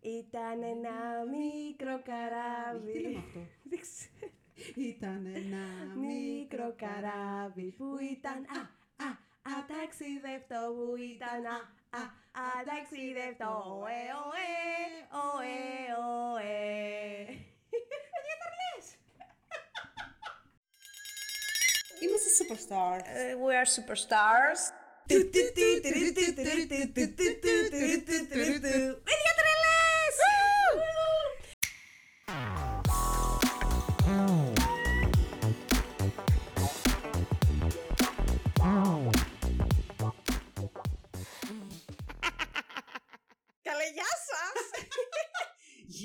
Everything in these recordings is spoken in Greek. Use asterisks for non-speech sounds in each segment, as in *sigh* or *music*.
Ήταν ένα μικρό καράβι. Τι λέμε αυτό. Δεν ξέρω. Ήταν ένα Μικρό καράβι που ήταν α, α, αταξιδευτό που ήταν α, α, αταξιδευτό. Ωε, ωε, ωε, ωε. Είμαστε superstar. Ε, We are superstars.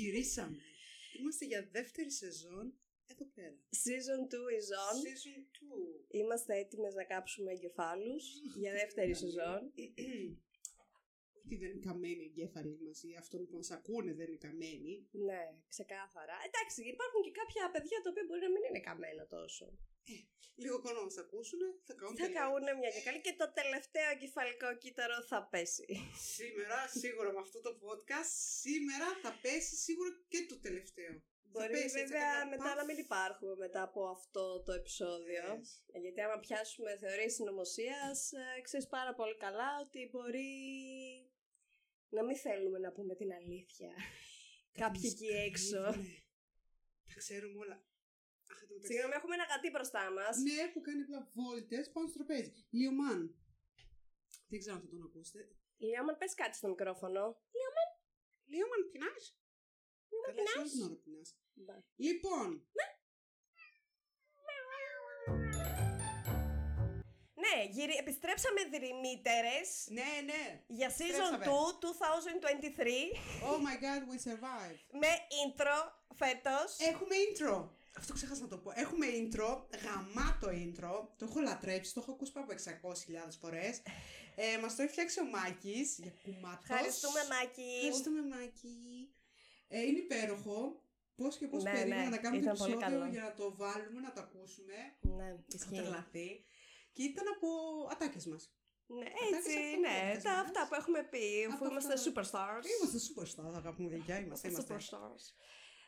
Γυρίσαμε. Είμαστε για δεύτερη σεζόν εδώ πέρα. Season 2 is on. Season 2. Είμαστε έτοιμες να κάψουμε εγκεφάλους για δεύτερη σεζόν. *clears throat* Ότι δεν είναι καμένοι οι εγκέφαλοι μας ή αυτόν που μας ακούνε δεν είναι καμένοι. Ναι, ξεκάθαρα. Εντάξει, υπάρχουν και κάποια παιδιά τα οποία μπορεί να μην είναι καμένα τόσο. Λίγο χρόνο να μα ακούσουν, θα κάνουν Θα τελεία. καούνε μια και καλή και το τελευταίο εγκεφαλικό κύτταρο θα πέσει. Σήμερα, σίγουρα με αυτό το podcast, σήμερα θα πέσει σίγουρα και το τελευταίο. Μπορεί πέσει έτσι βέβαια κάποια μετά παφ. να μην υπάρχουμε μετά από αυτό το επεισόδιο. Yes. Γιατί άμα πιάσουμε θεωρίες συνωμοσίας, ξέρεις πάρα πολύ καλά ότι μπορεί να μην θέλουμε να πούμε την αλήθεια. Κάποιοι Μας εκεί έξω. κρύβουνε. Τα ξέρουμε όλα. Αχ, εν τω μεταξύ- Συγγνώμη, έχουμε ένα γατί μπροστά μας. Ναι, που κάνει απλά βόλτες πάνω στο τραπέζι. Λιωμάν. Δεν ξέρω αν θα τον ακούσετε. Λιάμαν, πες κάτι στο μικρόφωνο. Λιωμάν, πεινάς. Καλά, σε όλη την ώρα πεινάς. Λοιπόν, Ναι, γυρι... επιστρέψαμε δρυμύτερες ναι, ναι. για season 2 Επιστρέψαμε. 2023 Oh my god, we survived. με intro φέτος. Έχουμε intro. Αυτό ξέχασα να το πω. Έχουμε intro, γαμάτο intro. Το έχω λατρέψει, το έχω ακούσει πάνω από 600.000 φορές. Ε, μας το έχει φτιάξει ο Μάκης για κουμάτος. Ευχαριστούμε Μάκη. Ευχαριστούμε Μάκη. Ε, είναι υπέροχο. Πώς και πώς Ναι, περίμενα ναι, να κάνουμε το ήταν πολύ επεισόδιο καλό. για να το βάλουμε, να το ακούσουμε. Ναι, Έχω ισχύει. τρελαθεί. Και ήταν από ατάκες μας. Ναι, Αυτά έτσι, και σε αυτό ναι, podcast τα, μας. αυτά που έχουμε πει, αφού Από είμαστε αυτά- superstars. Είμαστε superstar, αγαπητοί παιδιά. Είμαστε, είμαστε. Superstars.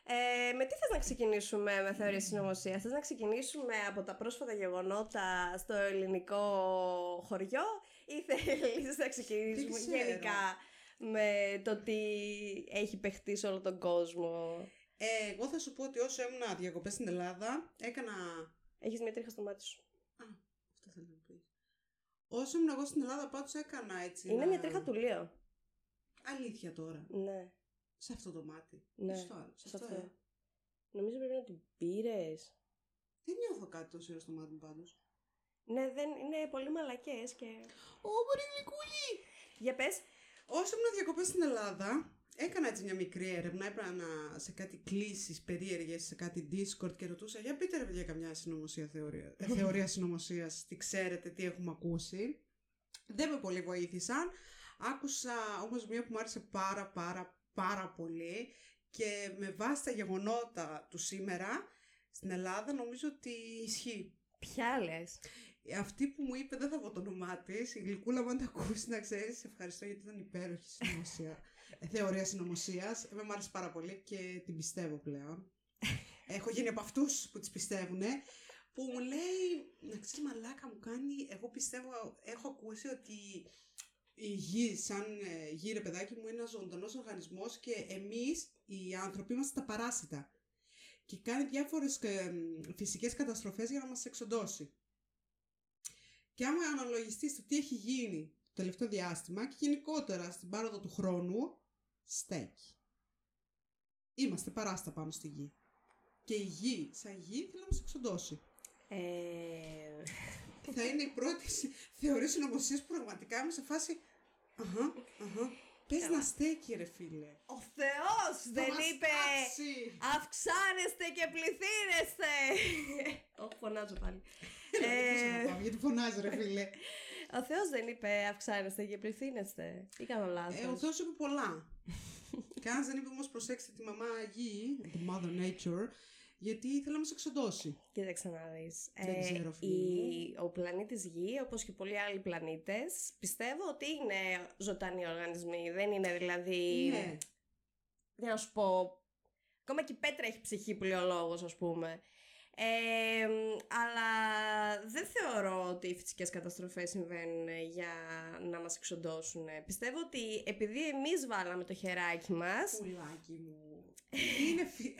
Ε, με τι θες να ξεκινήσουμε με θεωρία συνωμοσίας, θες να ξεκινήσουμε από τα πρόσφατα γεγονότα στο ελληνικό χωριό ή θέλεις να ξεκινήσουμε Δεν ξέρω. γενικά με το τι έχει παιχτεί σε όλο τον κόσμο; Ε, εγώ θα σου πω ότι όσο ήμουν διακοπές στην Ελλάδα, έκανα... Έχεις μια τρίχα στο μάτι σου. Α, αυτό θέλω να πεις. Όσο ήμουν εγώ στην Ελλάδα, πάντως έκανα έτσι Είναι ένα- μια τρίχα του Λίο. Αλήθεια τώρα. Ναι, Σε αυτό το μάτι. ναι. Στο άλλο. Σε σε αυτό, αυτό. ε. Νομίζω πρέπει να την πήρες. Δεν νιώθω κάτι τόσο ωραίο στο μάτι μου πάντως. Ναι, δεν, είναι πολύ μαλακές και... Ω, μπορεί γλυκούλη! Για πες. Όσο ήμουν διακοπές στην Ελλάδα, έκανα έτσι μια μικρή έρευνα. Έπρεπε να σε κάτι κλήσεις περίεργες, σε κάτι Discord και ρωτούσα για πείτε ρε παιδιά καμιά συνωμοσία θεωρία, ε, θεωρία *laughs* συνωμοσίας, τι ξέρετε, τι έχουμε ακούσει. Δεν με πολύ βοήθησαν. Άκουσα όμως μια που μου άρεσε πάρα πάρα πάρα πολύ και με βάση τα γεγονότα του σήμερα στην Ελλάδα νομίζω ότι ισχύει. Ποια λες; Αυτή που μου είπε, δεν θα πω το όνομά της, η Γλυκούλα, μου αν τα ακούσεις, να ξέρεις, σε ευχαριστώ γιατί ήταν υπέροχη συνωμοσία. *laughs* ε, θεωρία συνωμοσίας. Με μ' άρεσε πάρα πολύ και την πιστεύω πλέον. Έχω γίνει από αυτούς που τις πιστεύουν. Που μου λέει, να ξέρεις, μαλάκα μου κάνει. Εγώ πιστεύω, έχω ακούσει ότι η γη, σαν ε, γη, ρε παιδάκι μου, είναι ένας ζωντανός οργανισμός και εμείς οι άνθρωποι είμαστε τα παράσιτα. Και κάνει διάφορες φυσικές καταστροφές για να μας εξοντώσει. Και άμα αναλογιστείς το τι έχει γίνει το τελευταίο διάστημα και γενικότερα στην πάροδο του χρόνου, στέκει. Είμαστε παράστα πάνω στη γη. Και η γη, σαν γη, θέλει να μας εξοντώσει. Ε, Θα είναι η πρώτη συ- θεωρία συνωμοσίας που πραγματικά είμαι σε φάση Αχα, αχα. Πες Καλά. να στέκει ρε φίλε. ο Θεός Θα δεν μας είπε τάξει. αυξάνεστε και πληθύνεστε. Όχι, φωνάζω πάλι. Έλα, δεν Ε, μπορούσα να πάω, γιατί φωνάζει ρε φίλε. Ο Θεός δεν είπε αυξάνεστε και πληθύνεστε. Ή κάνω λάθος. Ε, ο Θεός είπε πολλά. *laughs* Κανένας δεν είπε όμως προσέξτε τη μαμά γη, τη Mother Nature, γιατί ήθελε να μας εξοντώσει. Κοίταξε να δεις. Δεν ξέρω, φίλε η, ο πλανήτης Γη, όπως και πολλοί άλλοι πλανήτες, πιστεύω ότι είναι ζωντανοί οργανισμοί. Δεν είναι δηλαδή Ναι. Για να σου πω. Ακόμα και η Πέτρα έχει ψυχή που λέει ο λόγο, ας πούμε. Ε, αλλά δεν θεωρώ ότι οι φυσικές καταστροφές συμβαίνουν για να μας εξοντώσουν. Πιστεύω ότι επειδή εμείς βάλαμε το χεράκι μας... Πουλάκι μου. είναι, φι...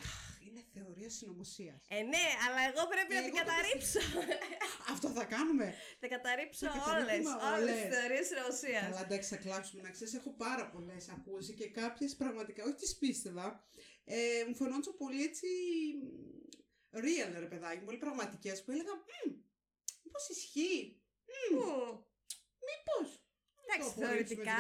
Αχ, είναι θεωρία συνωμοσίας. Ε, ναι, αλλά εγώ πρέπει να Εγώ την το καταρρύψω. *laughs* Αυτό θα κάνουμε. θα καταρρύψω Θα όλες, καταρρύψουμε όλες όλες. τις θεωρίες συνωμοσίας. Καλά, εντάξει, θα κλάψουμε να ξέρεις. Έχω πάρα πολλές ακούσει και κάποιες πραγματικά, όχι τις πίστευα, ε, μου φαινόντουσαν πολύ έτσι. real, ρε παιδάκι, πολύ πραγματικές που έλεγα. Μήπω ισχύει. Μμμ. Μήπως. Εντάξει, θεωρητικά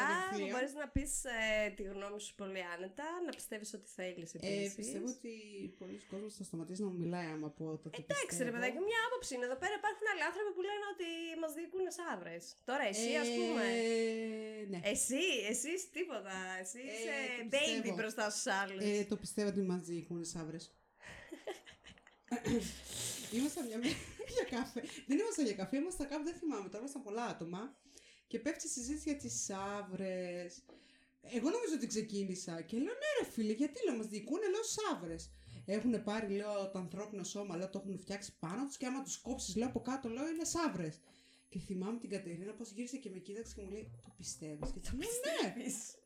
μπορείς να πεις ε, τη γνώμη σου πολύ άνετα, να πιστεύεις ότι θέλεις Ε, επίσης. πιστεύω ότι πολλοί κόσμοι θα σταματήσει να μου μιλάει άμα πω το τι Εντάξει, ρε πιστεύω. παιδάκι, μια άποψη είναι. Εδώ πέρα υπάρχουν άλλοι άνθρωποι που λένε ότι μας διοικούν σαύρε. Τώρα εσύ, ας πούμε. Ε, ναι. Εσύ, εσύ είσαι τίποτα. Εσύ Ε, είσαι το baby πιστεύω. μπροστά στους άλλους. Ε, το πιστεύω ότι μας διοικούν οι σαύρες. ήμασταν *laughs* μια μέρα *laughs* για καφέ. Δεν ήμασταν για καφέ, ήμασταν κάπου, δεν θυμάμαι τώρα, ήμασταν πολλά άτομα. Και πέφτει η συζήτηση για τις σαύρες. Εγώ νομίζω ότι ξεκίνησα και λέω ναι ρε φίλε, γιατί λέω μας διοικούν, λέω σαύρες. Έχουν πάρει, λέω, το ανθρώπινο σώμα, λέω, το έχουν φτιάξει πάνω τους και άμα τους κόψεις, λέω, από κάτω, λέω, είναι σαύρες. Και θυμάμαι την Κατερίνα πώς γύρισε και με κοίταξε και μου λέει, το πιστεύεις. Και της λέω, ναι.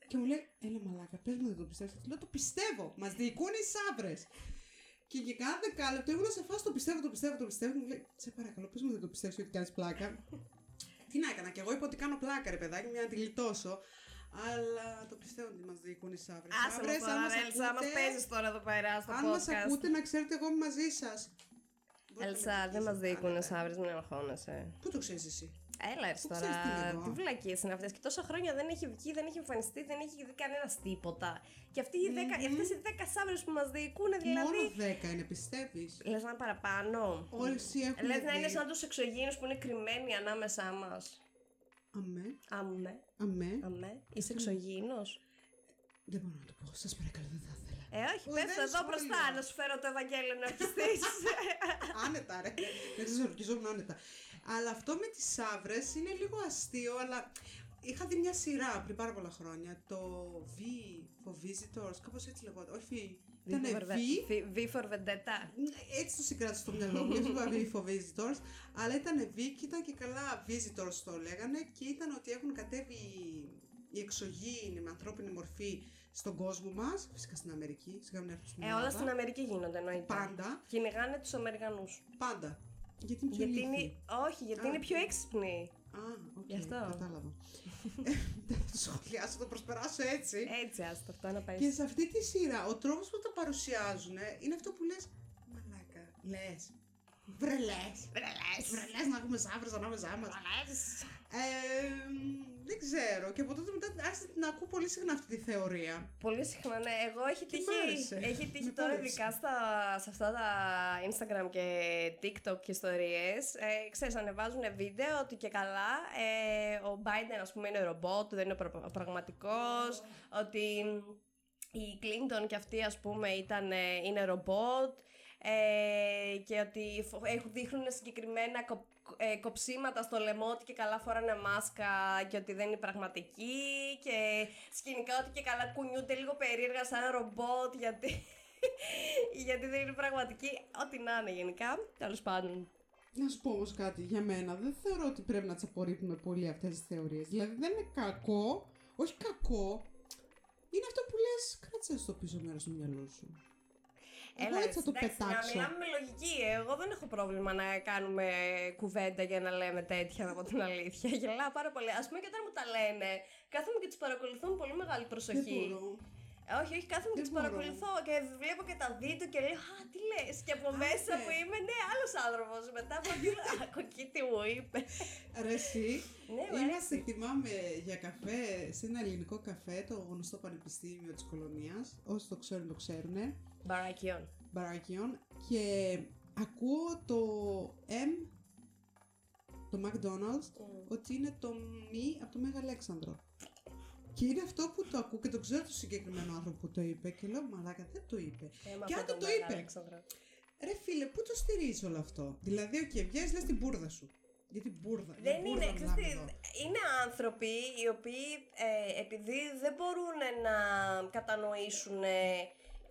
Και μου λέει, έλα μαλάκα, πες μου δεν το πιστεύεις. Και της λέω, το πιστεύω, μας διοικούν οι σαύρες. Και για κάνα δεκάλεπτο ήμουν σε φάση το πιστεύω, το πιστεύω, το πιστεύω. Και μου λέει, σε παρακαλώ, πες μου δεν το πιστεύεις ότι κάνεις πλάκα. Τι να έκανα, και εγώ είπα ότι κάνω πλάκα, ρε παιδάκι, μου, για να τη γλιτώσω. Αλλά το πιστεύω ότι μας διοικούν οι σαύρες. Άσε μας τώρα, Έλσα, μας παίζεις τώρα εδώ πέρα στο αν μας podcast. ακούτε, να ξέρετε, εγώ είμαι μαζί σας. Μπορείτε να Έλσα, με δεν μας νικήσετε διοικούν άνετα. σαύρες, μην αγχώνεσαι. Πού το ξέρεις εσύ; Έλα, έτσι Πού ξέρεις τι τώρα. είναι εδώ; Τι βλακίες είναι αυτές. Και τόσα χρόνια δεν έχει βγει, δεν έχει εμφανιστεί, δεν έχει δει κανένας τίποτα. Και αυτοί οι δέκα, Μμμ. αυτές οι δέκα σαύρες που μας διοικούν, δηλαδή. Μόνο δέκα είναι, πιστεύεις; Λες να είναι παραπάνω. Όσοι έχουν Λες να είναι δει- σαν τους εξωγήνου που είναι κρυμμένοι ανάμεσά μας. Αμέ, Αμέ, αμέ. αμέ. Είσαι εξωγήινος; Δεν μπορώ να το πω. Σας παρακαλώ, δεν θα ήθελα. Ε, όχι, Ω, πες δεν το εδώ σχόλιο. μπροστά να σου φέρω το Ευαγγέλιο να πιστείς. *laughs* άνετα, ρε. Δεν ξέρω, ορκιζόμουν άνετα. Αλλά αυτό με τις σαύρε είναι λίγο αστείο, αλλά είχα δει μια σειρά πριν πάρα πολλά χρόνια. Το V for Visitors, κάπως έτσι λεγόταν. Όχι, ήταν V. V for Vendetta. Έτσι το συγκράτησα στο μυαλό μου, γι' αυτό είπα V for Visitors. Αλλά ήταν V και ήταν και καλά Visitors το λέγανε και ήταν ότι έχουν κατέβει οι εξωγήινοι με ανθρώπινη μορφή στον κόσμο μας, φυσικά στην Αμερική, σιγά μην έρθουν στην Ε, όλα Ελλάδα. στην Αμερική γίνονται εννοείται. Πάντα, Κυνηγάνε τους Αμερικανούς. πάντα. Γιατί είναι πιο Γιατί ηλίθιοι. είναι, όχι, γιατί Α. είναι πιο έξυπνοι. Α, οκ, Γι' αυτό. κατάλαβα. Δεν θα το σχολιάσω, θα το προσπεράσω έτσι. Έτσι, άστο αυτό να πάει. Και σε αυτή τη σειρά, ο τρόπος που τα παρουσιάζουν είναι αυτό που λες Μαλάκα, λες Βρε λες Βρε λες να έχουμε σαύρες ανάμεσά μας ε, Δεν ξέρω Και από τότε μετά άρχισα να ακούω πολύ συχνά αυτή τη θεωρία Πολύ συχνά, ναι. Εγώ έχει Και τύχει, μ' άρεσε. έχει τύχει Με τώρα κόλλησε. ειδικά στα, σε αυτά τα Instagram και TikTok και ιστορίες. Ε, ξέρεις, ανεβάζουν βίντεο ότι και καλά ε, ο Biden ας πούμε είναι ρομπότ, δεν είναι πρα- πραγματικός, ότι η Clinton και αυτή ας πούμε ήταν, ε, είναι ρομπότ ε, και ότι φο- έχουν, δείχνουν συγκεκριμένα κο, ε, κοψίματα στο λαιμό ότι και καλά φοράνε μάσκα και ότι δεν είναι πραγματική και σκηνικά ότι και καλά κουνιούνται λίγο περίεργα σαν ρομπότ γιατί, *laughs* γιατί δεν είναι πραγματική. Ό,τι να είναι γενικά, τέλος πάντων. Να σου πω όμως κάτι για μένα Δεν θεωρώ ότι πρέπει να τις απορρίπτουμε πολύ αυτές τις θεωρίες Δηλαδή δεν είναι κακό Όχι κακό Είναι αυτό που λες Κράτσε στο πίσω μέρος του μυαλού σου Εγώ έτσι θα το εντάξει, να πετάξω μιλάμε με λογική. Εγώ δεν έχω πρόβλημα να κάνουμε κουβέντα για να λέμε τέτοια από την αλήθεια. Γελάω πάρα πολύ. Α πούμε και όταν μου τα λένε, κάθομαι και τους παρακολουθώ με πολύ μεγάλη Δεν προσοχή. μπορώ Ε, όχι, όχι, κάθομαι και Δεν τους μπορώ. παρακολουθώ και βλέπω και τα βίντεο και λέω Α, τι λες. Και από μέσα ναι. που είμαι, ναι, άλλος άνθρωπος. Μετά από εκεί, *laughs* *laughs* Ακού εκεί τι μου είπε. Ρε εσύ Ναι, μου Είμαστε, αρέσει. θυμάμαι, για καφέ σε ένα ελληνικό καφέ, το γνωστό Πανεπιστήμιο της Κολονίας. Όσοι το ξέρουν, το ξέρουν. Μπαρακιόν. Μπαράκιον. Και ακούω το M, το McDonald's, ότι είναι το μη από το Μέγα Αλέξανδρο. Και είναι αυτό που το ακούω και το ξέρω το συγκεκριμένο άνθρωπο που το είπε και λέω μαλάκα δεν το είπε. Ε, Και αν το, το είπε. Ρε φίλε, πού το στηρίζει όλο αυτό; Δηλαδή, OK, okay, βγαίνεις λες την μπούρδα σου. Γιατί μπούρδα. για Δεν μπούρδα είναι, ξέρεις μιλάμε τι, εδώ. είναι άνθρωποι οι οποίοι ε, επειδή δεν μπορούν να κατανοήσουν ε,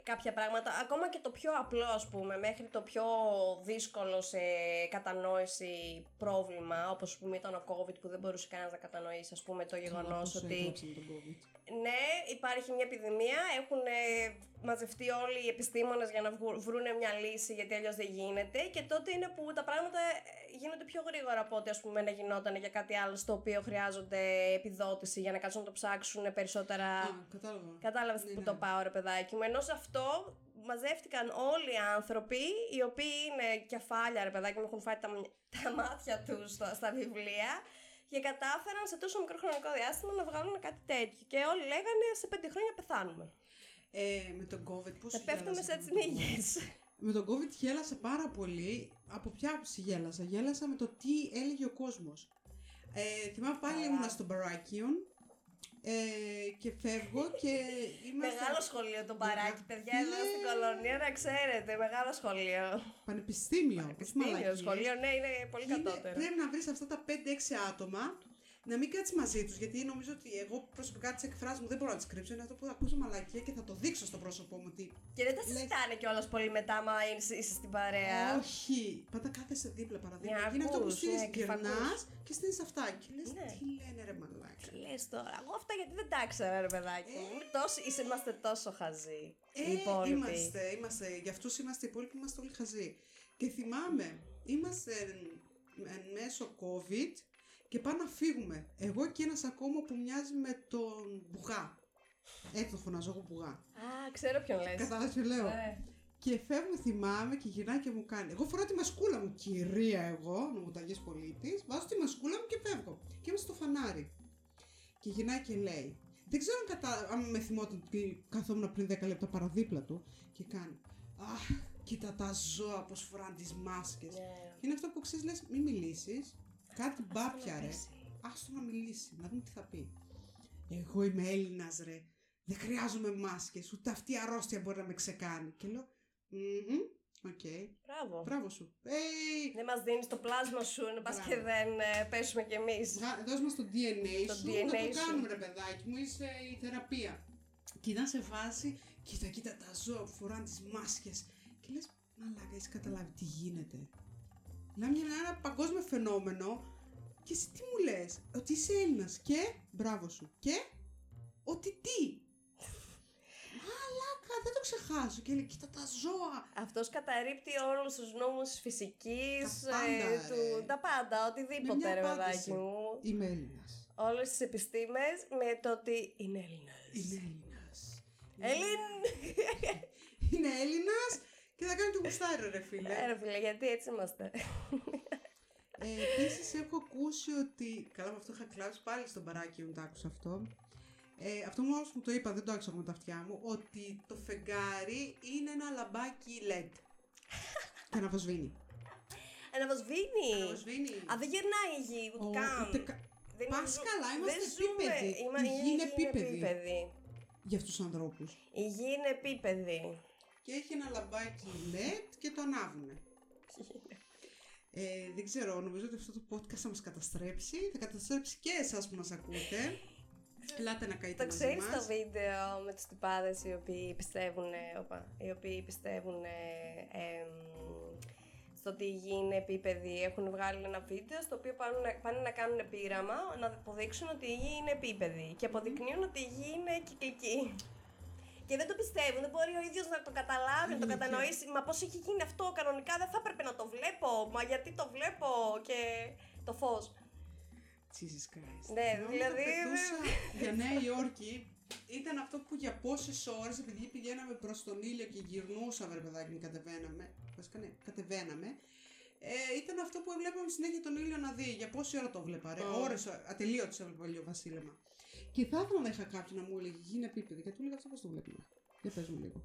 κάποια πράγματα, ακόμα και το πιο απλό ας πούμε, μέχρι το πιο δύσκολο σε κατανόηση πρόβλημα, όπως ας πούμε ήταν ο COVID που δεν μπορούσε κανένας να κατανοήσει ας πούμε το Καλά, γεγονός πόσο ότι έκλαψε με τον COVID. Ναι, υπάρχει μια επιδημία. Έχουν ε, μαζευτεί όλοι οι επιστήμονες για να βρουν μια λύση, γιατί αλλιώς δεν γίνεται. Και τότε είναι που τα πράγματα ε, γίνονται πιο γρήγορα από ό,τι ας πούμε, να γινόταν για κάτι άλλο στο οποίο χρειάζονται επιδότηση για να κάτσουν να το ψάξουν περισσότερα. Α, κατάλαβα. Κατάλαβες Ναι, που ναι. το πάω, ρε παιδάκι μου. Ενώ σε αυτό μαζεύτηκαν όλοι οι άνθρωποι οι οποίοι είναι κεφάλια, ρε παιδάκι μου, έχουν φάει τα, μ- τα μάτια τους στα, στα βιβλία και κατάφεραν σε τόσο μικρό χρονικό διάστημα να βγάλουν κάτι τέτοιο. Και όλοι λέγανε σε πέντε χρόνια πεθάνουμε. Ε, με τον COVID πώς Θα πέφτουμε γέλασα σε με τον COVID. τσινίγες. Με τον COVID γέλασα πάρα πολύ. Από ποια άποψη γέλασα; Γέλασα με το τι έλεγε ο κόσμος. Ε, θυμάμαι πάλι Καλά. ήμουνα στο Μπαράκιον ε, και φεύγω και είμαστε... Μεγάλο σχολείο το παράκι, παιδιά, εδώ Ναι. στην κολονία, να ξέρετε. Μεγάλο σχολείο. Πανεπιστήμιο. Πανεπιστήμιο, μαλακίες. σχολείο, ναι, είναι πολύ Και είναι- κατώτερο. Πρέπει να βρεις αυτά τα 5-6 άτομα να μην κάτσεις μαζί τους. Γιατί νομίζω ότι εγώ προσωπικά τις εκφράσει μου δεν μπορώ να τις κρύψω. Είναι αυτό που θα ακούσω μαλακία και θα το δείξω στο πρόσωπό μου ότι. Και δεν τα συζητάνε κιόλας πολύ μετά, μα είσαι είσαι στην παρέα. Όχι! Πάντα κάθεσαι δίπλα παραδείγμα. Ναι, Και είναι αυτό που ακούς, στείλει ναι, γυρνάς κρυφακούς. και στείλει αυτά. Και λες Ναι. τι λένε ρε μαλάκα. Τι λες τώρα, εγώ αυτά γιατί δεν τα ήξερα, ρε παιδάκι. μου. Είμαι τόσο- είσαι- είμαστε τόσο χαζοί. οι Ε, υπόλοιποι. είμαστε, είμαστε, για αυτούς είμαστε οι υπόλοιποι, είμαστε όλοι χαζοί. Και θυμάμαι, είμαστε εν μέσω COVID και πάμε να φύγουμε. Εγώ και ένας ακόμα που μοιάζει με τον Μπουγά. Έτσι το φωνάζω εγώ Μπουγά. Α, ξέρω ποιον λες. Κατάλαβες τι λέω. Και φεύγουμε, θυμάμαι και γυρνάει και μου κάνει. Εγώ φοράω τη μασκούλα μου, κυρία εγώ, νομοταγή πολίτης. Βάζω τη μασκούλα μου και φεύγω. Και είμαι στο φανάρι. Και γυρνάει και λέει. Δεν ξέρω αν, κατα... αν με θυμόταν ότι καθόμουν πριν 10 λεπτά παραδίπλα του και κάνει. Αχ, κοίτα τα ζώα πώς φοράνε τις μάσκες. Ναι. Και είναι αυτό που ξέρεις, λες, μην μιλήσεις. Κάτι μπάπια, ρε. Άστο να μιλήσει, να δούμε τι θα πει. Εγώ είμαι Έλληνας, ρε. Δεν χρειάζομαι μάσκες, ούτε αυτή η αρρώστια μπορεί να με ξεκάνει. Και λέω, «Μμμ, οκ, Μπράβο. μπράβο σου. Ε, Δεν μας δίνεις το πλάσμα σου, να πα Μπράβο. και δεν ε, πέσουμε κι εμείς. δώσ' μας το DNA Το σου, DNA να το σου. κάνουμε ρε παιδάκι μου, είσαι η θεραπεία. Και ήταν σε φάση, κοίτα, κοίτα τα ζώα που φοράνε τις μάσκες. Και λες, μαλάκα, έχεις καταλάβει τι γίνεται. Μιλάμε για ένα παγκόσμιο φαινόμενο και εσύ τι μου λες, ότι είσαι Έλληνας και, μπράβο σου, και, ότι τι; Μαλάκα, δεν το ξεχάσω. Και λέει, κοίτα τα ζώα. Αυτός καταρρύπτει όλους τους νόμους τη φυσικής, Τα πάντα, ρε. του, τα πάντα, οτιδήποτε μια ρε απάντηση. παιδάκι μου. Είμαι Έλληνας. Όλες τις επιστήμες με το ότι είναι Έλληνας. Είναι Έλληνας. Έλλην! *laughs* Είναι Έλληνας και θα κάνει το γουστάρι ρε φίλε. Ε, ρε φίλε, γιατί έτσι είμαστε. Ε, Επίσης έχω ακούσει ότι. Καλά, με αυτό είχα κλάψει πάλι στον παράκι μου, το άκουσα αυτό. Ε, αυτό μόνος μου το είπα, δεν το άκουσα με τα αυτιά μου, ότι το φεγγάρι είναι ένα λαμπάκι LED. και αναβοσβήνει. Αναβοσβήνει! Αναβοσβήνει. Α, δεν γερνάει η γη, ούτε Ω, καν. ούτε κα- Δεν Πας ζου- καλά, είμαστε δεν ζούμε. επίπεδοι. Είμα- Η γη είναι επίπεδη. επίπεδη. Για αυτούς τους ανθρώπους. Η γη είναι επίπεδη. Και έχει ένα λαμπάκι LED και το ανάβουνε. Ε, δεν ξέρω, νομίζω ότι αυτό το podcast θα μας καταστρέψει. Θα καταστρέψει και εσάς που μας ακούτε. Ελάτε να καείτε Το μαζί ξέρεις μας. το βίντεο με τους τυπάδες οι οποίοι πιστεύουν, όπα, οι οποίοι πιστεύουν εμ, στο ότι η γη είναι επίπεδη. Έχουν βγάλει ένα βίντεο στο οποίο πάνε, να- πάνε να κάνουν πείραμα να αποδείξουν ότι η γη είναι επίπεδη και αποδεικνύουν ότι η γη είναι κυκλική. Και δεν το πιστεύουν, δεν μπορεί ο ίδιος να το καταλάβει, να το Αλήθεια. κατανοήσει. Μα πώς έχει γίνει αυτό κανονικά, δεν θα έπρεπε να το βλέπω. Μα γιατί το βλέπω και το φως. Jesus Christ. Ναι, Θυμάμαι δηλαδή, όταν πετούσα για Νέα Υόρκη ήταν αυτό που για πόσες ώρες, επειδή πηγαίναμε προς τον ήλιο και γυρνούσαμε, ρε παιδάκι μου, κατεβαίναμε. Βασικά ναι, κατεβαίναμε. Ε, ήταν αυτό που βλέπαμε συνέχεια τον ήλιο να δει. Για πόση ώρα το βλέπα, ρε; Mm. Ώρες, ατελείωτο έβλεπα λίγο βασίλεμα. Και θα ήθελα να είχα κάποιον να μου έλεγε Γίνει επίπεδη. Και του έλεγα αυτό πώς το βλέπουμε; Για πες μου λίγο.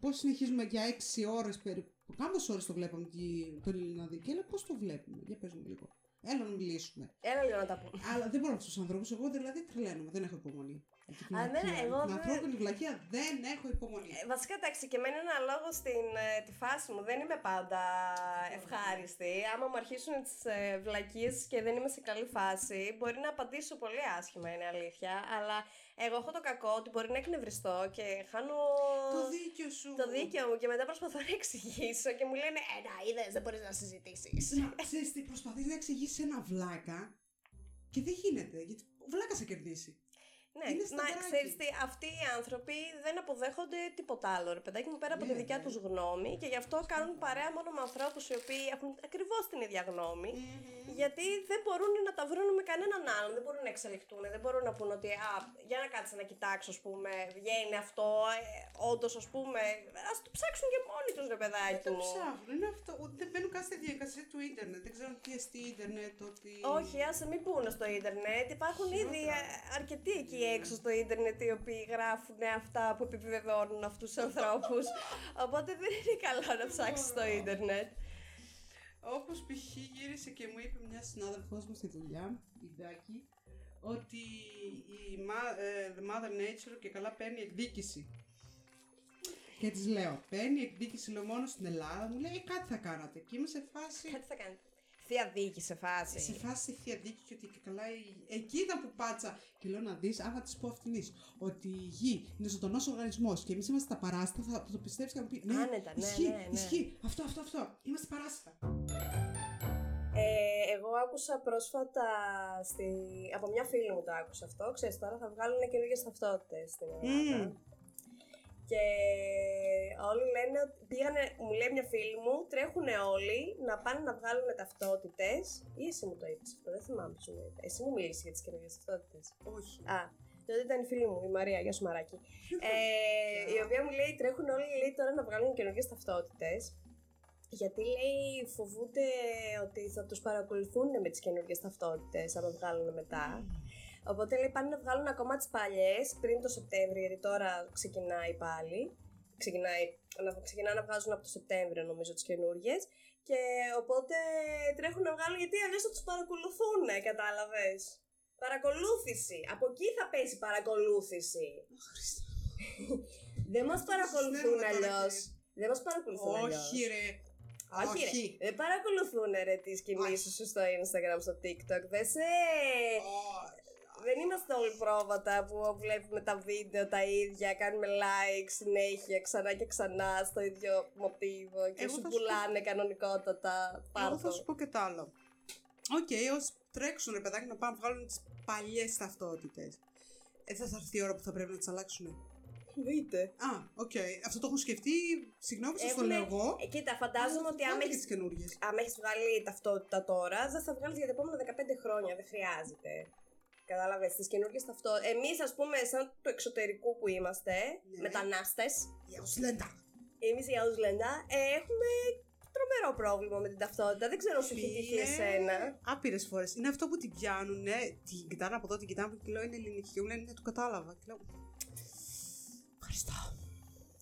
Πώς συνεχίζουμε για 6 ώρες περίπου; Κάμποσε ώρες το βλέπαμε τη- τον ήλιο να δει; Και έλεγα πώς το βλέπουμε; Για πες μου λίγο. Έλα να μιλήσουμε. Έλα λίγο να τα πούμε. Αλλά δεν μπορώ αυτού τους ανθρώπους. Εγώ δηλαδή τρελαίνομαι. Δεν έχω υπομονή. Αυτή την Α, ναι, βλακεία. εγώ Την δεν- ανθρώπινη βλακεία δεν έχω υπομονή. Ε, Βασικά, εντάξει, και εμένα ένα λόγο στην ε, τη φάση μου. Δεν είμαι πάντα ευχάριστη. Άμα μου αρχίσουν τις ε, βλακίες και δεν είμαι σε καλή φάση, μπορεί να απαντήσω πολύ άσχημα, είναι αλήθεια. Αλλά εγώ έχω το κακό ότι μπορεί να εκνευριστώ και χάνω. Το δίκιο σου. το δίκαιο μου και μετά προσπαθώ να εξηγήσω και μου λένε Ε, να είδες, δεν μπορείς να συζητήσεις. Να ξέρεις τι, προσπαθείς να εξηγήσεις ένα βλάκα και δεν γίνεται. Γιατί ο βλάκας θα κερδίσει. Ναι, Είναι μα σταυράκι. ξέρεις τι, αυτοί οι άνθρωποι δεν αποδέχονται τίποτα άλλο, ρε παιδάκι μου, πέρα από Ναι, τη δικιά ναι. τους γνώμη και γι' αυτό κάνουν παρέα μόνο με ανθρώπους οι οποίοι έχουν ακριβώς την ίδια γνώμη. Γιατί δεν μπορούν να τα βρουν με κανέναν άλλον, δεν μπορούν να εξελιχθούν, δεν μπορούν να πούν ότι α, για να κάτσε να κοιτάξω, ας πούμε, βγαίνει αυτό, ε, όντως, ας πούμε, ας το ψάξουν και μόνοι τους, ρε παιδάκι Δεν μου. ψάχνουν. Είναι αυτό. Ούτε Δεν μπαίνουν καν στη διαδικασία του ίντερνετ. Δεν ξέρουν τι εστί ίντερνετ. Ότι... Όχι, άσε μην πούνε στο ίντερνετ. Υπάρχουν ήδη ε, αρκετοί εκεί έξω στο ίντερνετ οι οποίοι γράφουν αυτά που επιβεβαιώνουν αυτούς τους ανθρώπους. Οπότε δεν είναι καλό να ψάξεις στο ίντερνετ. Όπως π.χ. γύρισε και μου είπε μια συνάδελφός μου στη δουλειά, η Ντάκη, ότι η Ma- ε, the Mother Nature και καλά παίρνει εκδίκηση. Και της λέω, παίρνει εκδίκηση λέω μόνο στην Ελλάδα, μου λέει «Ε, κάτι θα κάνατε. Και είμαι σε φάση. Κάτι θα κάνετε. Θεία δίκη σε φάση. Σε φάση θεία δίκη και ότι και καλά η... εκεί ήταν που πάτσα. Και λέω να δεις, άμα της πω αυτήν ότι η γη είναι ζωντανός οργανισμός και εμείς είμαστε τα παράστα, θα, θα το πιστέψει και θα μου πεις Ναι, Άνετα, ναι, ισχύει, ναι, ναι. ισχύει. Αυτό, αυτό, αυτό. Είμαστε παράστα. Ε, εγώ άκουσα πρόσφατα στη... από μια φίλη μου το άκουσα αυτό. Ξέρεις, τώρα θα βγάλουν καινούργιες ταυτότητες στην Ελλάδα. Μμμ. Και όλοι λένε ότι πήγανε, μου λέει μια φίλη μου, τρέχουν όλοι να πάνε να βγάλουν ταυτότητες. Ή εσύ μου το είπες αυτό, δεν θυμάμαι ποιος μου είπε. Εσύ μου μίλησες για τις καινούργιες ταυτότητες. Όχι. Α, τότε ήταν η φίλη μου, η Μαρία, γεια σου Μαράκη. *laughs* ε, η οποία μου λέει τρέχουν όλοι λέει, τώρα να βγάλουν καινούργιες ταυτότητες. Γιατί λέει φοβούνται ότι θα τους παρακολουθούν με τις καινούργιες ταυτότητες άμα βγάλουν μετά. Οπότε λέει πάνε να βγάλουν ακόμα τις παλιές πριν το Σεπτέμβριο, γιατί τώρα ξεκινάει πάλι. Ξεκινάει, να, ξεκινά να βγάζουν από το Σεπτέμβριο νομίζω τις καινούργιες. Και οπότε τρέχουν να βγάλουν γιατί αλλιώς θα τους παρακολουθούν, κατάλαβες. Παρακολούθηση. Από εκεί θα πέσει παρακολούθηση. *laughs* Δεν μας παρακολουθούν Συνέβη τώρα αλλιώς. και- Δεν μας παρακολουθούν αλλιώς. Όχι, ρε. Όχι, ρε. Δεν παρακολουθούν ρε τις κινήσεις σου στο Instagram, στο TikTok. Δεν σε... Όχι. Δεν είμαστε όλοι πρόβατα που βλέπουμε τα βίντεο τα ίδια, κάνουμε like συνέχεια, ξανά και ξανά στο ίδιο μοτίβο και Εγώ σου θα σου πουλάνε κανονικότατα Εγώ πάρτο. θα σου πω και το άλλο. Οκ, όσοι τρέξουν ρε παιδάκι να πάνε να βγάλουν τις παλιές ταυτότητες. Ε, θα έρθει η ώρα που θα πρέπει να τις αλλάξουν. Δείτε. Α, οκ. Αυτό το έχω σκεφτεί. Συγγνώμη, σας το Έχουνε- λέω εγώ. Ε, κοίτα, φαντάζομαι ότι άμα τι έχεις, καινούργιε. άμα έχεις βγάλει ταυτότητα τώρα, δεν θα βγάλεις για τα επόμενα 15 χρόνια. Δεν χρειάζεται. Κατάλαβες τις καινούργιες ταυτότητε. Εμείς, ας πούμε, σαν του εξωτερικού που είμαστε, Ναι. μετανάστες, Η Αουσλέντα. εμείς οι Ausländer, ε, έχουμε τρομερό πρόβλημα με την ταυτότητα. Δεν ξέρω αν σου έχει τύχει εσένα. Άπειρες φορές. Είναι αυτό που την πιάνουν, ναι, την κοιτάνε από εδώ, την κοιτάνε από εκεί και λέω είναι ελληνική. Και μου λένε ναι, το κατάλαβα. Και λέω. Ευχαριστώ.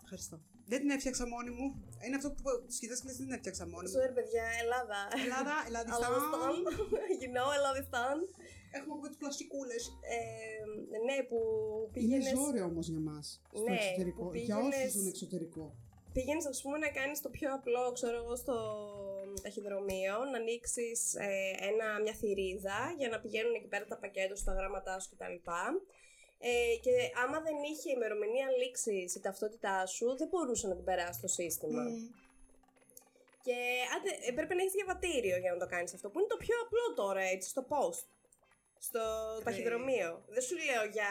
Ευχαριστώ. Δεν την έφτιαξα μόνη μου. Είναι αυτό που του κοιτά και λες, δεν την έφτιαξα μόνη μου. Ξέρω, παιδιά, Ελλάδα. Ελλάδα, Ελλαδιστάν. *laughs* Ελλαδιστάν. *laughs* You know, Ελλαδιστάν. Έχουμε από τις πλαστικούλες. Ε, ναι, που Είναι πήγαινε. ζόρι όμως για μας. Στο Ναι, εξωτερικό. που Για πήγαινες- όσου ζουν εξωτερικό. Πήγαινες, ας πούμε, να κάνεις το πιο απλό, ξέρω εγώ, στο ταχυδρομείο, να ανοίξεις ένα, μια θηρίδα για να πηγαίνουν εκεί πέρα τα πακέτα σου, τα γράμματά σου κτλ. Ε, και άμα δεν είχε ημερομηνία λήξης η ταυτότητά σου, δεν μπορούσε να την περάσει το σύστημα. Μμ. Και άντε, ε, πρέπει να έχεις διαβατήριο για να το κάνεις αυτό, που είναι το πιο απλό τώρα, έτσι, στο post. Στο Ναι. ταχυδρομείο. Δεν σου λέω για.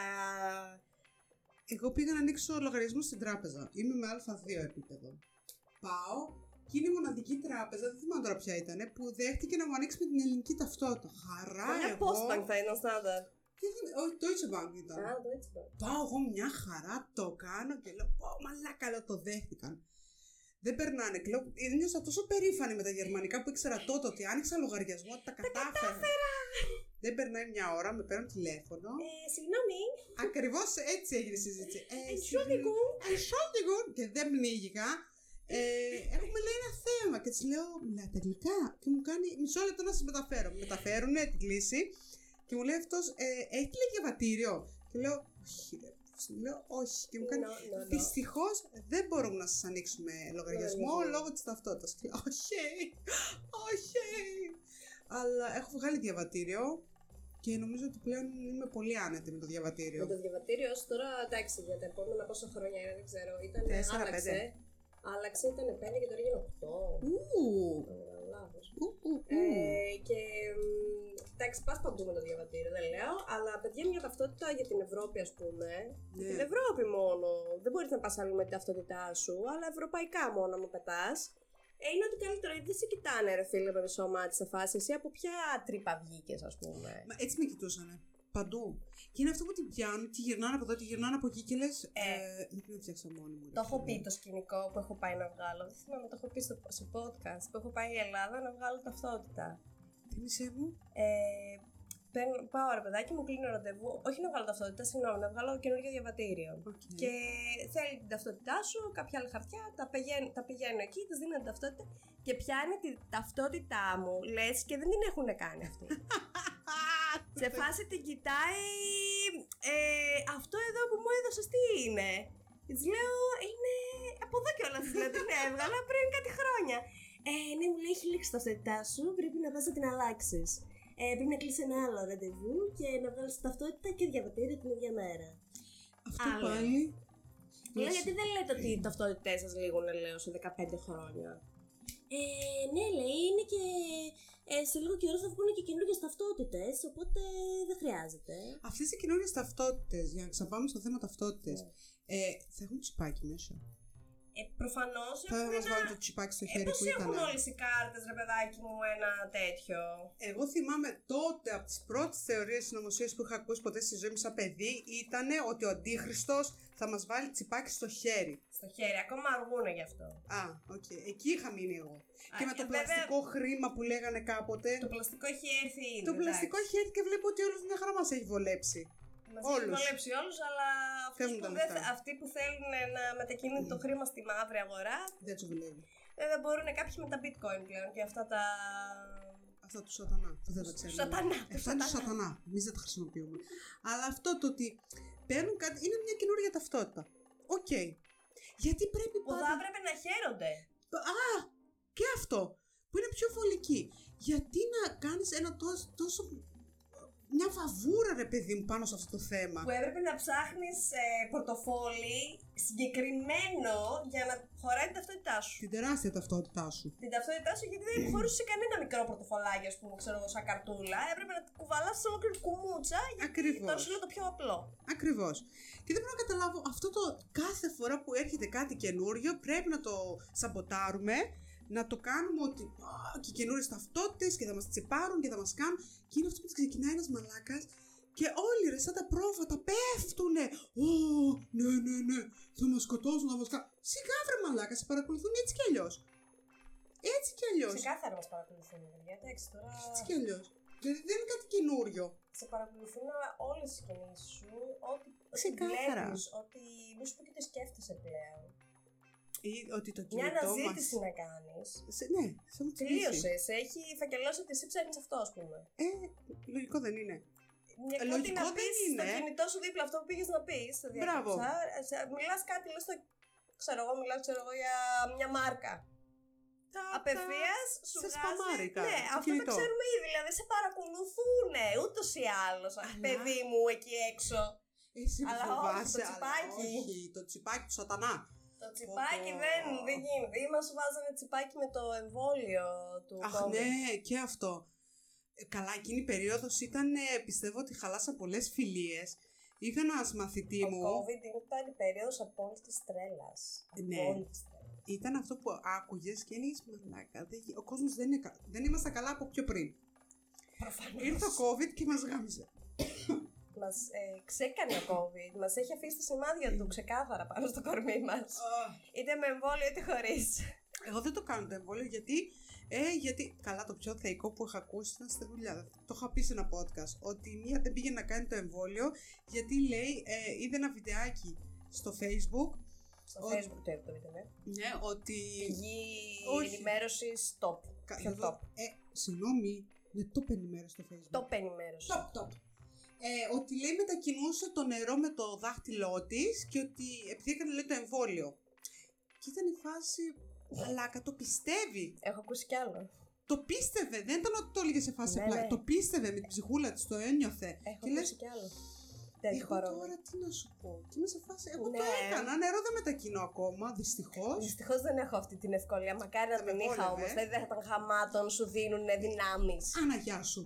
Εγώ πήγα να ανοίξω λογαριασμό στην τράπεζα. Είμαι με Α2 επίπεδο. Πάω και είναι η μοναδική τράπεζα, δεν θυμάμαι τώρα ποια ήταν, που δέχτηκε να μου ανοίξει με την ελληνική ταυτότητα. Χαρά Μια εγώ. Postbank θα ήταν στάνταρ. Και δεν- Όχι, Deutsche Bank ήταν. Α, το έτσι πάει. Πάω εγώ μια χαρά, το κάνω και λέω, πω μαλάκα, λέω, το δέχτηκαν. Δεν περνάνε. Και λέω, νιώσα τόσο περήφανη με τα γερμανικά που ήξερα τότε ότι άνοιξα λογαριασμό, ότι τα κατάφερα. Δεν περνάει μια ώρα, με παίρνουν τηλέφωνο. Ε, συγγνώμη. Ακριβώς έτσι έγινε η συζήτηση. Ε, Entschuldigung. Entschuldigung. Και δεν πνίγηκα. Ε, έχουμε λέει ένα θέμα και της λέω, μιλάτε αγγλικά. Και μου κάνει μισό λεπτό να σας μεταφέρω. Μου μεταφέρουν την κλίση και μου λέει αυτός, ε, έχει λέει διαβατήριο. Και λέω, όχι, ρε. Του λέω, όχι. Και μου κάνει, No, no, no. Δυστυχώς δεν μπορούμε να σας ανοίξουμε λογαριασμό Λογαριασμό. λόγω της ταυτότητας. Και λέω, όχι, όχι. Αλλά έχω βγάλει διαβατήριο και νομίζω ότι πλέον είμαι πολύ άνετη με το διαβατήριο. Με το διαβατήριο όσο τώρα, εντάξει, για τα επόμενα πόσα χρόνια είναι, δεν ξέρω. Ήταν, Τέσσερα, άλλαξε. πέντε. Άλλαξε, ήταν 5 και τώρα είναι 8. Ου, Δεν κάνω λάθος. ου, ου, ου. Ε, και μ, εντάξει, πας παντού με το διαβατήριο, δεν λέω. Αλλά παιδιά, μια ταυτότητα για την Ευρώπη, ας πούμε. Ναι. Την Ευρώπη μόνο. Δεν μπορείς να πας άλλο με την ταυτότητά σου, αλλά ευρωπαϊκά μόνο μου πετάς. Ε, είναι ότι καλύτερο, γιατί δεν σε κοιτάνε, ρε φίλε, με μισό μάτι σε φάση. Εσύ από ποια τρύπα βγήκες, ας πούμε; Μα έτσι με κοιτούσανε. Παντού. Και είναι αυτό που την πιάνουν, τη γυρνάνε από εδώ, τη γυρνάνε από εκεί και λες. Ε, δεν την φτιάξα μόνη μου. ρε Το έχω φίλε. πει το σκηνικό που έχω πάει να βγάλω. Δεν θυμάμαι, το έχω πει στο, στο podcast. Που έχω πάει η Ελλάδα να βγάλω ταυτότητα. Θύμησέ μου. Ε, παίρνω- πάω ρε παιδάκι, μου κλείνω ραντεβού. Όχι να βγάλω ταυτότητα, συγγνώμη, να βγάλω καινούργιο διαβατήριο. Οκ. Και θέλει την ταυτότητά σου, κάποια άλλα χαρτιά, τα πηγαίνω, τα πηγαίνω εκεί, τη δίνω την ταυτότητα και πιάνει την ταυτότητά μου, λες και δεν την έχουν κάνει αυτή. *laughs* Σε φάση την κοιτάει. Ε, αυτό εδώ που μου έδωσες τι είναι; Της λέω, είναι από εδώ κιόλας. Της λέω, την έβγαλα πριν κάτι χρόνια. Ε, ναι, μου λέει, έχει λήξει η ταυτότητά σου. Πρέπει να πας να την αλλάξεις. Ε, πρέπει να κλείσει ένα άλλο ραντεβού και να βγάλεις ταυτότητα και διαβατήριο την ίδια μέρα. Αυτό Άλλο. πάλι. Λέω, γιατί δεν λέτε ότι οι ταυτότητές σας λήγουν, λέω, σε 15 χρόνια. Ε, ναι, λέει, είναι και ε, σε λίγο καιρό θα βγουν και καινούργιες ταυτότητες, οπότε δεν χρειάζεται. Αυτές οι καινούριε ταυτότητες, για να ξαναπάμε στο θέμα ταυτότητες, Ναι. ε, θα έχουν τσιπάκι μέσα. Ε, Προφανώς Θα έχουν μας ένα... βάλουν το τσιπάκι στο Ε, χέρι πώς που ήταν. έχουν όλες οι κάρτες, ρε παιδάκι μου, ένα τέτοιο; Εγώ θυμάμαι τότε από τις πρώτες θεωρίες συνωμοσίας που είχα ακούσει ποτέ στη ζωή μου σαν παιδί ήταν ότι ο Αντίχριστος θα μας βάλει τσιπάκι στο χέρι. Στο χέρι, ακόμα αργούνε γι' αυτό. Α, οκ. Εκεί είχα μείνει εγώ. Α, και με το ε, βέβαια, πλαστικό χρήμα που λέγανε κάποτε. Το πλαστικό έχει έρθει ήδη. Το πλαστικό έχει έρθει και βλέπω ότι όλους μια χαρά μας έχει βολέψει. Μας έχει όλους. βολέψει όλους, αλλά αυτούς Φεύγουν που τα δεν, λεφτά. θε- αυτοί που θέλουν να μετακινούν το χρήμα στη μαύρη αγορά, Δεν τους δουλεύει. ε, δεν μπορούν κάποιοι με τα bitcoin πλέον και αυτά τα. Αυτά τους σατανά. που Δεν τα Του ξέρουμε. σατανά. τους Αυτά είναι τους σατανά. σατανά. Εμείς δεν τα χρησιμοποιούμε. Αλλά αυτό το ότι παίρνουν κάτι είναι μια καινούργια ταυτότητα. Οκ. Γιατί πρέπει Που θα πάντα. έπρεπε να χαίρονται. Α! Και αυτό. Που είναι πιο βολική. Γιατί να κάνεις ένα τόσο. τόσο μια βαβούρα, ρε παιδί μου, πάνω σε αυτό το θέμα. Που έπρεπε να ψάχνεις πορτοφόλι συγκεκριμένο για να χωράει την ταυτότητά σου. Την τεράστια ταυτότητά σου. Την ταυτότητά σου γιατί δεν χωρούσε σε κανένα μικρό πορτοφολάκι, ας πούμε, ξέρω εγώ, σαν καρτούλα. Έπρεπε να κουβαλάς ολόκληρη κουμούτσα. Γιατί Ακριβώς. τώρα σου λέω το πιο απλό. Ακριβώς. Και δεν πρέπει να καταλάβω αυτό το κάθε φορά που έρχεται κάτι καινούριο πρέπει να το σαμποτάρουμε, να το κάνουμε ότι «Α, και καινούριες ταυτότητες και θα μας τσεπάρουν και θα μας κάνουν. Και είναι αυτό που ξεκινάει ένας μαλάκας και όλοι ρε σαν τα πρόβατα πέφτουνε. Ω, ναι, ναι, ναι, θα μας σκοτώσουν, θα μας κάνουν. Σιγά βρε μαλάκα, σε παρακολουθούν έτσι κι αλλιώς. Έτσι κι αλλιώς. Ξεκάθαρα μας παρακολουθούν, παιδιά. Εντάξει, τώρα. Έτσι κι αλλιώς. Δηλαδή δεν είναι κάτι καινούριο. Σε παρακολουθούν όλες τι κινήσει σου, ό,τι Ξεκάθαρα. βλέπεις, ότι μη σου πω και τι σκέφτεσαι πλέον. Ή ότι το Μια κινητό αναζήτηση μας... να κάνεις. Σε, ναι, σε μου τσιμπήσει. Τελείωσες. Σε έχει φακελώσει ότι εσύ ψάχνεις αυτό, ας πούμε. Ε, λογικό δεν είναι. Μια Ε, κάτι λογικό να δεν πεις στο είναι. κινητό σου δίπλα αυτό που πήγες να πεις. Μπράβο. Μιλάς κάτι, λες το. Ξέρω εγώ, μιλάω ξέρω εγώ, για μια μάρκα. Απευθείας σου σε βγάζει. σπαμάρικα, Ναι, στο αυτό κινητό. το ξέρουμε ήδη. Δηλαδή σε παρακολουθούν ούτως ή άλλως. Αλλά- Παιδί μου εκεί έξω. Εσύ που Αλλά όχι, φοβάσαι, το αλλά τσιπάκι. όχι, το τσιπάκι του σατανά. Το τσιπάκι πω. δεν, δεν γίνεται. Ή μα βάζανε τσιπάκι με το εμβόλιο του Αχ COVID. ναι, και αυτό. Ε, Καλά, εκείνη η περίοδος ήταν, ε, πιστεύω ότι χαλάσα πολλές φιλίες. Είχα ένας μαθητή Το μου, COVID ήταν η περίοδος απόλυτη τρέλας. Ναι. Απόλυτη τρέλας. ήταν αυτό που άκουγες και έλεγες μαλάκα, δεν γι- ο κόσμος δεν είναι καλά. Δεν ήμασταν καλά από πιο πριν. Προφανώς. Ήρθε ο COVID και μας γάμισε. Μας ε, ξέκανε ο COVID. Μας έχει αφήσει τα σημάδια του ξεκάθαρα πάνω στο κορμί μας. Είτε με εμβόλιο είτε χωρίς. Εγώ δεν το κάνω το εμβόλιο γιατί, ε, γιατί καλά το πιο θεϊκό που είχα ακούσει ήταν στη δουλειά. Το είχα πει σε ένα podcast ότι η μία δεν πήγε να κάνει το εμβόλιο γιατί λέει ε, είδε ένα βιντεάκι στο facebook Στο Στο Ο- facebook το το είδαμε. Ναι, ότι. Πηγή Όχι. ενημέρωση top. Κα- Πιο εδώ- top. Ε, συγγνώμη, είναι top ενημέρωση στο facebook. Top ενημέρωση. Top, top. Ε, ότι λέει μετακινούσε το νερό με το δάχτυλό της και ότι επειδή έκανε λέει το εμβόλιο. Και ήταν η φάση. Μαλάκα, το πιστεύει. Έχω ακούσει κι άλλο. Το πίστευε. Δεν ήταν ότι το έλεγε σε φάση Ναι, απλά. ναι. Το πίστευε με την ψυχούλα της, το ένιωθε. Έχω και λες, ακούσει κι άλλο. Τέτοιο εγώ παρόμοιο. τώρα τι να σου πω. Και είμαι σε φάση. Εγώ το Ναι. έκανα. Νερό δεν μετακινώ ακόμα, δυστυχώς. Δυστυχώς δεν έχω αυτή την ευκολία. Μακάρι να Θα την με είχα βόλευε. όμως. Δεν θα ήταν χαμάτων, σου δίνουν δυνάμεις. Αναγιά σου.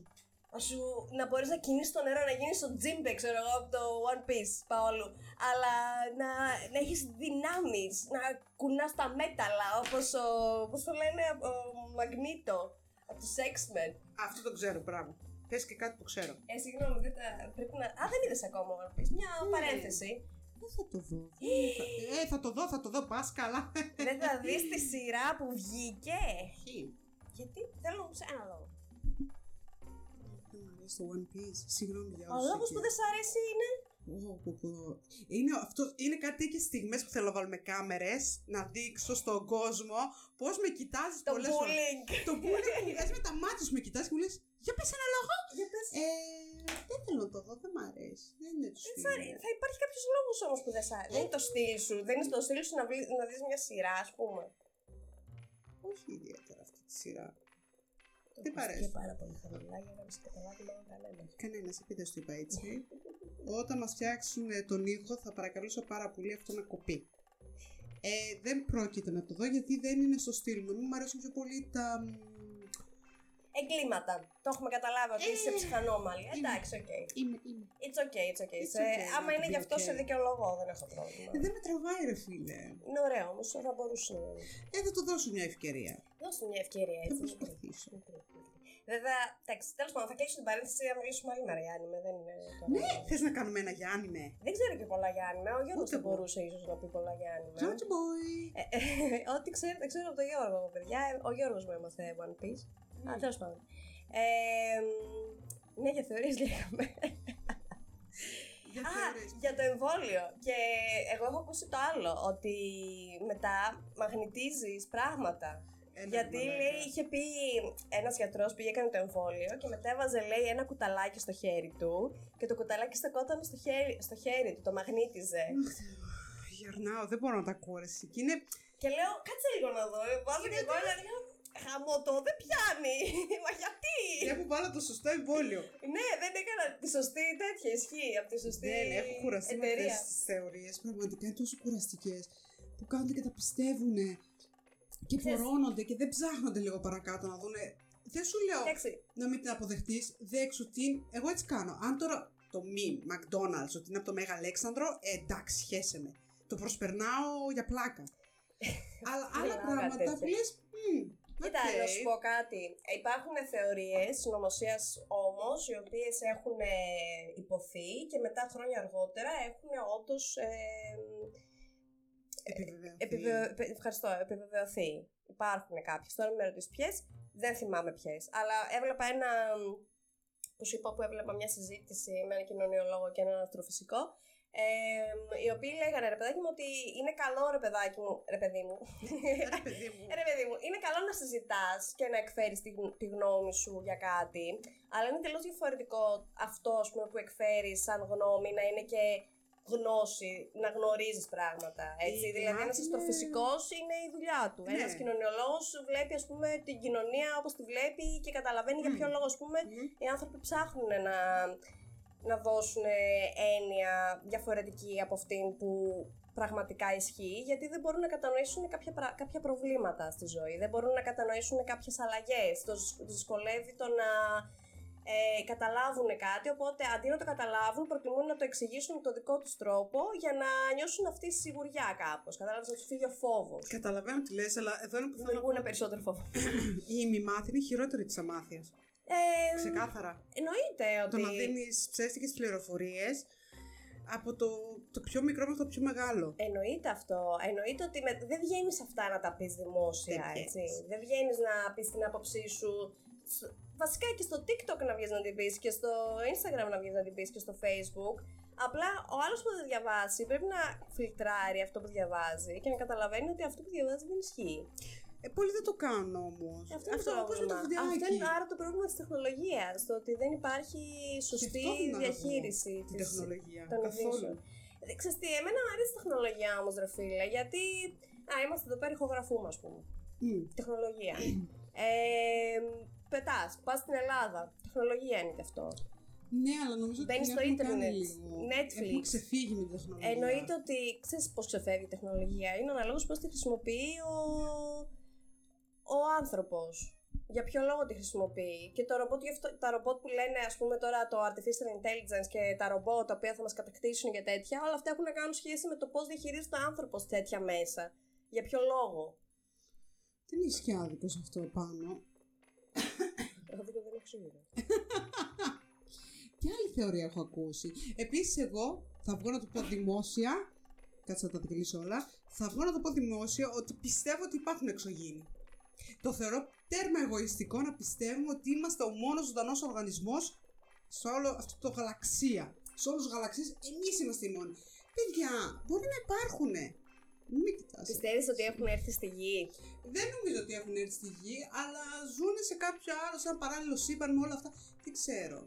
Να σου να μπορείς να κινήσει το νερό, να γίνεις στο τζίμπε, ξέρω εγώ, από το One Piece, Παόλου. Αλλά να, να έχεις δυνάμεις, να κουνάς τα μέταλλα, όπως ο. Πώς το λένε, ο Μαγνήτο, από τους X-Men. Αυτό το ξέρω, μπράβο. Πε και κάτι που ξέρω. Ε, συγγνώμη, δεν τα, πρέπει να. Α, δεν είδες ακόμα One Piece. Μια Ναι. παρένθεση. Δεν θα το δω. ε, θα το δω, θα το δω. Πας καλά. δεν θα δεις τη σειρά που βγήκε. Χι. Γιατί θέλω σε ένα λόγο. Δεν μου αρέσει το One Piece. Συγγνώμη για Ο όσους λόγος εκεί. που δεν σ' αρέσει είναι. Ω, πω, πω. Είναι, αυτό, είναι κάτι τέτοιες στιγμές που θέλω να βάλουμε κάμερες να δείξω στον κόσμο πώς με κοιτάζεις Το πολλές φορές. bullying. Το bullying που μου βγάζει με τα μάτια σου με κοιτάζει και μου λες: Για πες ένα λόγο. Για πες. Ε, δεν θέλω να το δω, δεν μ' αρέσει. Δεν είναι το Δεν στυλ σ' αρέσει. Θα υπάρχει κάποιος λόγος όμως που δεν σ' αρέσει. Δεν είναι το στυλ σου. Δεν είναι το στυλ σου να, βλέ- να δεις μια σειρά, ας πούμε. Όχι ιδιαίτερα αυτή τη σειρά. Το Δεν ακούστηκε παρέσει. πάρα πολύ χαμηλά για να μην σε καταλάβει μόνο κανένας. Κανένα, επειδή το είπα έτσι. Όταν μας φτιάξουν ε, τον ήχο, θα παρακαλούσα πάρα πολύ αυτό να κοπεί. Ε, δεν πρόκειται να το δω γιατί δεν είναι στο στυλ μου. Μου αρέσουν πιο πολύ τα. Μ, Εγκλήματα. Το έχουμε καταλάβει ότι είσαι Ε, ψυχανόμαλη. είμαι. Εντάξει, οκ. Είμαι, είμαι. It's okay, it's okay. It's Σε- okay, άμα να είναι το γι' πει αυτό okay. σε δικαιολογώ, δεν έχω πρόβλημα. Ε, δεν με τραβάει, ρε φίλε. Είναι ωραίο όμως, θα μπορούσε να είναι. Ε, θα το δώσω μια ευκαιρία. Δώσε μια ευκαιρία Θα έτσι. προσπαθήσω. μικρή, μικρή. Βέβαια, εντάξει, τέλος πάντων, θα κλείσω την παρένθεση να μιλήσουμε άλλη μέρα για άνιμε. Δεν είναι. τώρα- Ναι, θες να κάνουμε ένα για άνιμε; Δεν ξέρω και πολλά για άνιμε. Ο Γιώργος Ούτε θα εγώ. μπορούσε ίσως να πει πολλά για άνιμε. George boy. Ε, ε, Ό,τι ξέρω, δεν ξέρω από τον Γιώργο, παιδιά. Ο Γιώργος μου έμαθε One Piece. Α, τέλος πάντων. Ε, μ, ναι, για θεωρίες λέγαμε. Για Α, θεωρίες. για το εμβόλιο. Και εγώ έχω ακούσει το άλλο, ότι μετά μαγνητίζεις πράγματα. Ένα Γιατί μαλάκα. λέει, είχε πει ένας γιατρός πήγε έκανε το εμβόλιο και μετά έβαζε λέει ένα κουταλάκι στο χέρι του και το κουταλάκι στεκόταν στο χέρι, στο χέρι του, το μαγνήτιζε. Γερνάω, δεν μπορώ να τα ακούω. ρε εσύ. Και είναι. και λέω, κάτσε λίγο να δω. ε, Βάζω και εγώ ένα λέω, Χαμότο, δεν πιάνει. *laughs* Μα γιατί; Για που βάλω το σωστό εμβόλιο. ναι, δεν έκανα τη σωστή τέτοια ισχύ από τη σωστή Δεν Ναι, έχω κουραστεί με εταιρεία. αυτές τις θεωρίες. Πραγματικά είναι τόσο κουραστικές. Που κάνουν και τα πιστεύουν. Και Ξέρεις- φορώνονται και δεν ψάχνονται λίγο παρακάτω να δουν. Δεν σου λέω Εντάξει, να μην την αποδεχτείς. Δέξου την. Εγώ έτσι κάνω. Αν τώρα το μη McDonald's ότι είναι από το Μέγα Αλέξανδρο, ε, εντάξει, χέσε με. Το προσπερνάω για πλάκα. *laughs* Αλλά άλλα Πλάκα πράγματα τέτοια. που λες. Κοίτα, να σου πω κάτι. Υπάρχουν θεωρίες συνωμοσίας όμως, οι οποίες έχουν ε, υποθεί και μετά χρόνια αργότερα έχουν όντως ε, επιβεβαι... πε- ευχαριστώ, επιβεβαιωθεί. Υπάρχουν κάποιες. Τώρα μην με ρωτήσεις ποιες, δεν θυμάμαι ποιες. Αλλά έβλεπα ένα, που σου είπα που έβλεπα μια συζήτηση με έναν κοινωνιολόγο και έναν αστροφυσικό, ε, οι οποίοι λέγανε ρε παιδάκι μου ότι είναι καλό ρε παιδάκι μου, ρε παιδί μου, Ρε παιδί μου. ε, ρε παιδί μου, είναι καλό να συζητάς και να εκφέρεις τη, γν- τη γνώμη σου για κάτι, αλλά είναι τελείω διαφορετικό αυτό ας πούμε, που εκφέρεις σαν γνώμη να είναι και γνώση, να γνωρίζεις πράγματα. Έτσι. Η δηλαδή, ένα γνώση είναι- αστροφυσικό είναι η δουλειά του. Ναι. Ένας κοινωνιολόγος βλέπει ας πούμε, την κοινωνία όπως τη βλέπει και καταλαβαίνει για Μμ. ποιο λόγο ας πούμε, Μμ. οι άνθρωποι ψάχνουν να, να δώσουν έννοια διαφορετική από αυτήν που πραγματικά ισχύει, γιατί δεν μπορούν να κατανοήσουν κάποια, πρα- κάποια προβλήματα στη ζωή, δεν μπορούν να κατανοήσουν κάποιες αλλαγές, τους, τους δυσκολεύει το να ε, καταλάβουν κάτι, οπότε αντί να το καταλάβουν προτιμούν να το εξηγήσουν με τον δικό τους τρόπο για να νιώσουν αυτή τη σιγουριά κάπως, κατάλαβες να τους φύγει ο φόβος. Καταλαβαίνω τι λες, αλλά εδώ είναι που θέλω να πω. Δημιουργούν περισσότερο φόβο. *clears throat* Η ημιμάθη είναι χειρότερη της αμάθειας. Ε, Ξεκάθαρα. εννοείται Το ότι... να δίνεις ψεύτικε πληροφορίες από το, το πιο μικρό μέχρι το πιο μεγάλο. Εννοείται αυτό. Εννοείται ότι με... δεν βγαίνεις αυτά να τα πεις δημόσια, Δεν έτσι. βγαίνεις. Δεν βγαίνεις να πεις την άποψή σου. Σ- Βασικά και στο TikTok να βγεις να την πεις και στο Instagram να βγεις να την πεις και στο Facebook. Απλά ο άλλος που δεν διαβάσει πρέπει να φιλτράρει αυτό που διαβάζει και να καταλαβαίνει ότι αυτό που διαβάζει δεν ισχύει. Ε, πολλοί δεν το κάνουν όμως. Αυτό είναι το πρόβλημα. Αυτό είναι άρα το πρόβλημα της τεχνολογίας. Το ότι δεν υπάρχει σωστή διαχείριση της τεχνολογία. Των ειδήσεων. Ε, ξέρεις τι, εμένα μου αρέσει η τεχνολογία όμως, ρε φίλε, γιατί. Α, είμαστε εδώ πέρα, ηχογραφούμε, ας πούμε. Mm. Τεχνολογία. ε, Πετάς, πας στην Ελλάδα. Τεχνολογία είναι και αυτό. Ναι, αλλά νομίζω ότι στο ίντερνετ. Netflix. Έχουμε ξεφύγει με τη τεχνολογία. Εννοείται ότι ξέρεις πώς ξεφεύγει η τεχνολογία. Είναι αναλόγως πώς τη χρησιμοποιεί ο, ο άνθρωπος. Για ποιο λόγο τη χρησιμοποιεί. Και το ρομπότ, τα ρομπότ που λένε, ας πούμε τώρα το artificial intelligence και τα ρομπότ τα οποία θα μας κατακτήσουν για τέτοια, όλα αυτά έχουν να κάνουν σχέση με το πώς διαχειρίζεται ο άνθρωπος τέτοια μέσα. Για ποιο λόγο; Δεν ισχύει άδικο αυτό πάνω. Άδικο δεν έχω σίγουρα. Τι άλλη θεωρία έχω ακούσει. Επίσης, εγώ θα βγω να το πω δημόσια. Κάτσε να τα δικλείσω όλα. Θα βγω να το πω δημόσια ότι πιστεύω ότι υπάρχουν εξωγήινοι. Το θεωρώ τέρμα εγωιστικό να πιστεύουμε ότι είμαστε ο μόνος ζωντανός οργανισμός σε όλο αυτό το γαλαξία. Σε όλους τους γαλαξίες, εμείς είμαστε οι μόνοι. Παιδιά, μπορεί να υπάρχουν. Μην κοιτάς. Πιστεύεις ότι έχουν έρθει στη γη; Δεν νομίζω ότι έχουν έρθει στη γη, αλλά ζουν σε κάποιο άλλο, σαν παράλληλο σύμπαν με όλα αυτά. Δεν ξέρω.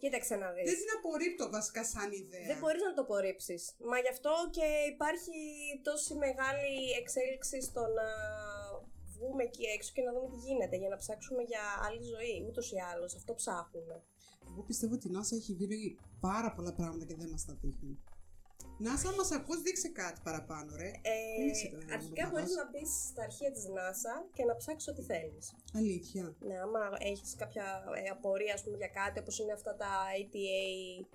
Κοίταξε να δεις. Δεν την απορρίπτω βασικά σαν ιδέα. Δεν μπορείς να το απορρίψεις. Μα γι' αυτό και υπάρχει τόση μεγάλη εξέλιξη στο να βγούμε εκεί έξω και να δούμε τι γίνεται για να ψάξουμε για άλλη ζωή. Ούτως ή άλλως, αυτό ψάχνουμε. Εγώ πιστεύω ότι η NASA έχει βρει πάρα πολλά πράγματα και δεν μας τα δείχνει. NASA, μας ακούς, δείξε κάτι παραπάνω, ρε. Ε, αρχικά μπορείς να μπεις στα αρχεία της NASA και να ψάξεις ό,τι θέλεις. Αλήθεια. Ναι, άμα έχεις κάποια ε, απορία ας πούμε, για κάτι, όπως είναι αυτά τα ATA,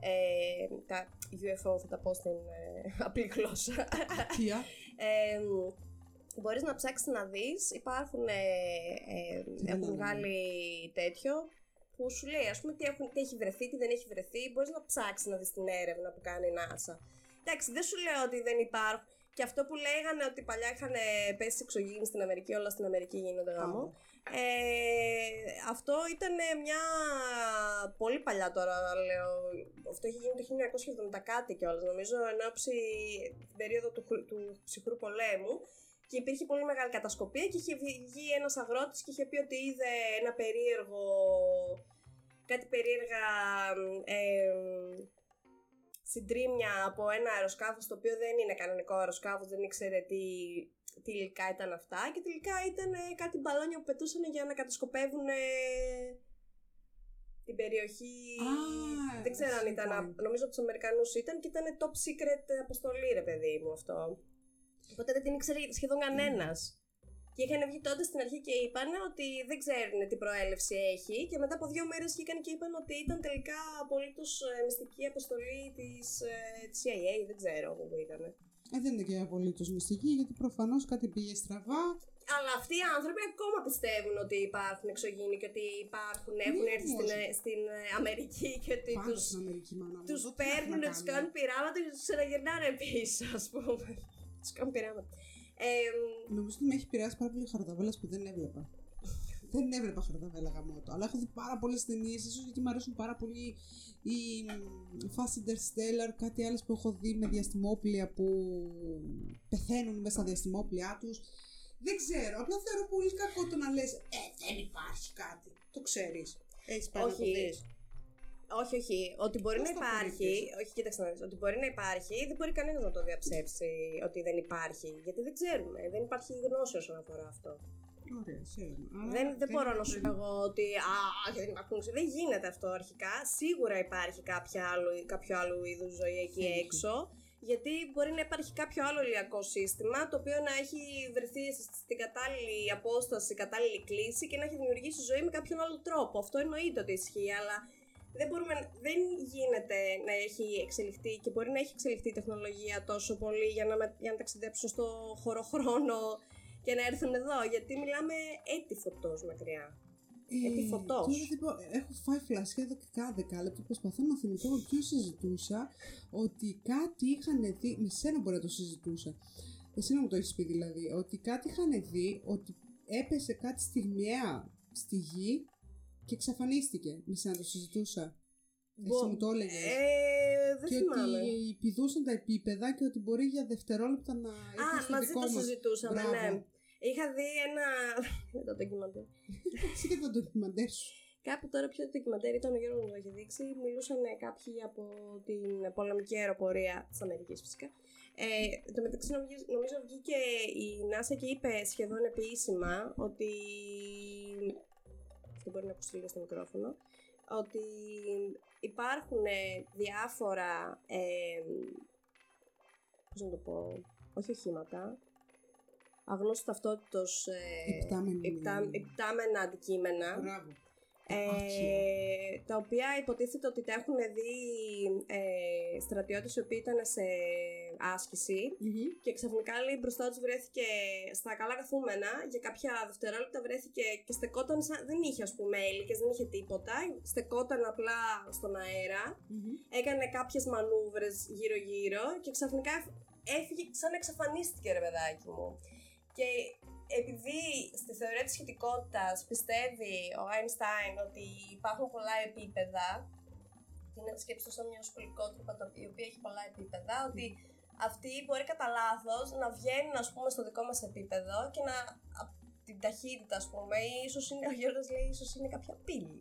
ε, τα UFO, θα τα πω στην ε, απλή γλώσσα. ε, μπορείς να ψάξεις να δεις, υπάρχουν, ε, ε έχουν βγάλει τέτοιο που σου λέει ας πούμε τι, έχουν, τι έχει βρεθεί, τι δεν έχει βρεθεί, μπορείς να ψάξεις να δεις την έρευνα που κάνει η NASA. Εντάξει, δεν σου λέω ότι δεν υπάρχουν. Και αυτό που λέγανε ότι παλιά είχαν πέσει εξωγήινοι στην Αμερική, όλα στην Αμερική γίνονται γάμο. Ε, αυτό ήταν μια πολύ παλιά τώρα, λέω. Αυτό έχει γίνει το 1970 κάτι κιόλας, νομίζω, εν ώψη την περίοδο του, του ψυχρού πολέμου. Και υπήρχε πολύ μεγάλη κατασκοπία και είχε βγει ένας αγρότης και είχε πει ότι είδε ένα περίεργο. κάτι περίεργα. Ε, συντρίμια από ένα αεροσκάφος το οποίο δεν είναι κανονικό αεροσκάφος, δεν ήξερε τι, τι υλικά ήταν αυτά και τελικά ήταν κάτι μπαλόνια που πετούσαν για να κατασκοπεύουν την περιοχή. δεν ξέρω αν ήταν. Νομίζω από τους Αμερικανούς ήταν και ήταν top secret αποστολή, ρε παιδί μου αυτό. Οπότε δεν την ήξερε σχεδόν κανένας. Και είχαν βγει τότε στην αρχή και είπαν ότι δεν ξέρουν τι προέλευση έχει. Και μετά από δύο μέρες βγήκαν και είπαν ότι ήταν τελικά απολύτως ε, μυστική αποστολή της ε, CIA. Δεν ξέρω που ήταν. Ε, δεν είναι και απολύτως μυστική, γιατί προφανώς κάτι πήγε στραβά. Αλλά αυτοί οι άνθρωποι ακόμα πιστεύουν ότι υπάρχουν εξωγήινοι και ότι υπάρχουν, έχουν έρθει στην, ε, στην Αμερική και ότι τους τους παίρνουν, τους κάνουν πειράματα και τους ξαναγυρνάνε πίσω, ας πούμε. Τους κάνουν πειράματα. Ε, Νομίζω ότι με έχει επηρεάσει πάρα πολύ χαρδαβέλας που δεν έβλεπα. δεν έβλεπα χαρδαβέλα γαμότο. Αλλά έχω δει πάρα πολλές ταινίες, ίσως γιατί μου αρέσουν πάρα πολύ οι Fast Interstellar, κάτι άλλο που έχω δει με διαστημόπλια που πεθαίνουν μέσα στα διαστημόπλια τους. Δεν ξέρω. Απλά θεωρώ πολύ κακό το να λες: Ε, δεν υπάρχει κάτι. Το ξέρεις. Έχεις πάει να το δεις. Όχι, όχι. Ότι μπορεί να υπάρχει. Όχι, κοίταξε να δεις. Ότι μπορεί να υπάρχει, δεν μπορεί κανένας να το διαψεύσει ότι δεν υπάρχει. Γιατί δεν ξέρουμε. Δεν υπάρχει γνώση όσον αφορά αυτό. Ωραία, δεν, δεν μπορώ να σου πω εγώ ότι α, δεν υπάρχουν. Δεν γίνεται αυτό αρχικά. Σίγουρα υπάρχει κάποια άλλο, κάποιο άλλο είδους ζωή εκεί έξω. Γιατί μπορεί να υπάρχει κάποιο άλλο ηλιακό σύστημα το οποίο να έχει βρεθεί στην κατάλληλη απόσταση, κατάλληλη κλίση και να έχει δημιουργήσει ζωή με κάποιον άλλο τρόπο. Αυτό εννοείται ότι ισχύει, αλλά δεν, μπορούμε, δεν γίνεται να έχει εξελιχθεί και μπορεί να έχει εξελιχθεί η τεχνολογία τόσο πολύ για να, για να ταξιδέψουν στο χωροχρόνο και να έρθουν εδώ. Γιατί μιλάμε έτη φωτός μακριά. Ε, έτη φωτός. Τώρα έχω φάει φλασιά εδώ και κάθε δεκάλεπτο. Προσπαθώ να θυμηθώ με ποιον συζητούσα ότι κάτι είχαν δει. Με σένα μπορεί να το συζητούσα. Εσύ να μου το έχεις πει δηλαδή. Ότι κάτι είχαν δει ότι έπεσε κάτι στιγμιαία στη γη και εξαφανίστηκε. Μη σαν να το συζητούσα. Εσύ μου το έλεγες. Ε, δεν και θυμάμαι. ότι πηδούσαν τα επίπεδα και ότι μπορεί για δευτερόλεπτα να Α, έρθει στο μαζί δικό το μας. συζητούσαμε, Μπράβο. ναι. Είχα δει ένα. *laughs* το ντοκιμαντέρ. *laughs* Εσύ και το ντοκιμαντέρ σου. Κάπου τώρα πιο ντοκιμαντέρ ήταν ο Γιώργος μου το έχει δείξει. Μιλούσαν ε, κάποιοι από την πολεμική αεροπορία της Αμερικής φυσικά. Ε, το μεταξύ νομίζω, νομίζω βγήκε η NASA και είπε σχεδόν επίσημα ότι. Δεν μπορεί να ακουστεί λίγο στο μικρόφωνο. Ότι υπάρχουν ε, διάφορα. Ε, πώς να το πω. Όχι οχήματα. Αγνώστου ταυτότητος ε, Υπτάμενη. υπτά- υπτάμενα αντικείμενα. Μπράβο. Ε, τα οποία υποτίθεται ότι τα έχουν δει ε, στρατιώτες οι οποίοι ήταν σε άσκηση Μμμ. και ξαφνικά λέει μπροστά τους βρέθηκε στα καλά καθούμενα για κάποια δευτερόλεπτα βρέθηκε και στεκόταν σαν, δεν είχε ας πούμε έλικες, δεν είχε τίποτα στεκόταν απλά στον αέρα Μμμ. έκανε κάποιες μανούβρες γύρω γύρω και ξαφνικά έφυγε σαν να εξαφανίστηκε ρε παιδάκι μου και επειδή στη θεωρία της σχετικότητας πιστεύει ο Einstein ότι υπάρχουν πολλά επίπεδα είναι σκέψη σαν μια σκολικότρυπα το οποίο η οποία έχει πολλά επίπεδα ότι αυτοί μπορεί κατά λάθος να βγαίνουν ας πούμε στο δικό μας επίπεδο και να απ' την ταχύτητα ας πούμε ή ίσως είναι, ο Γιώργος λέει ίσως είναι κάποια πύλη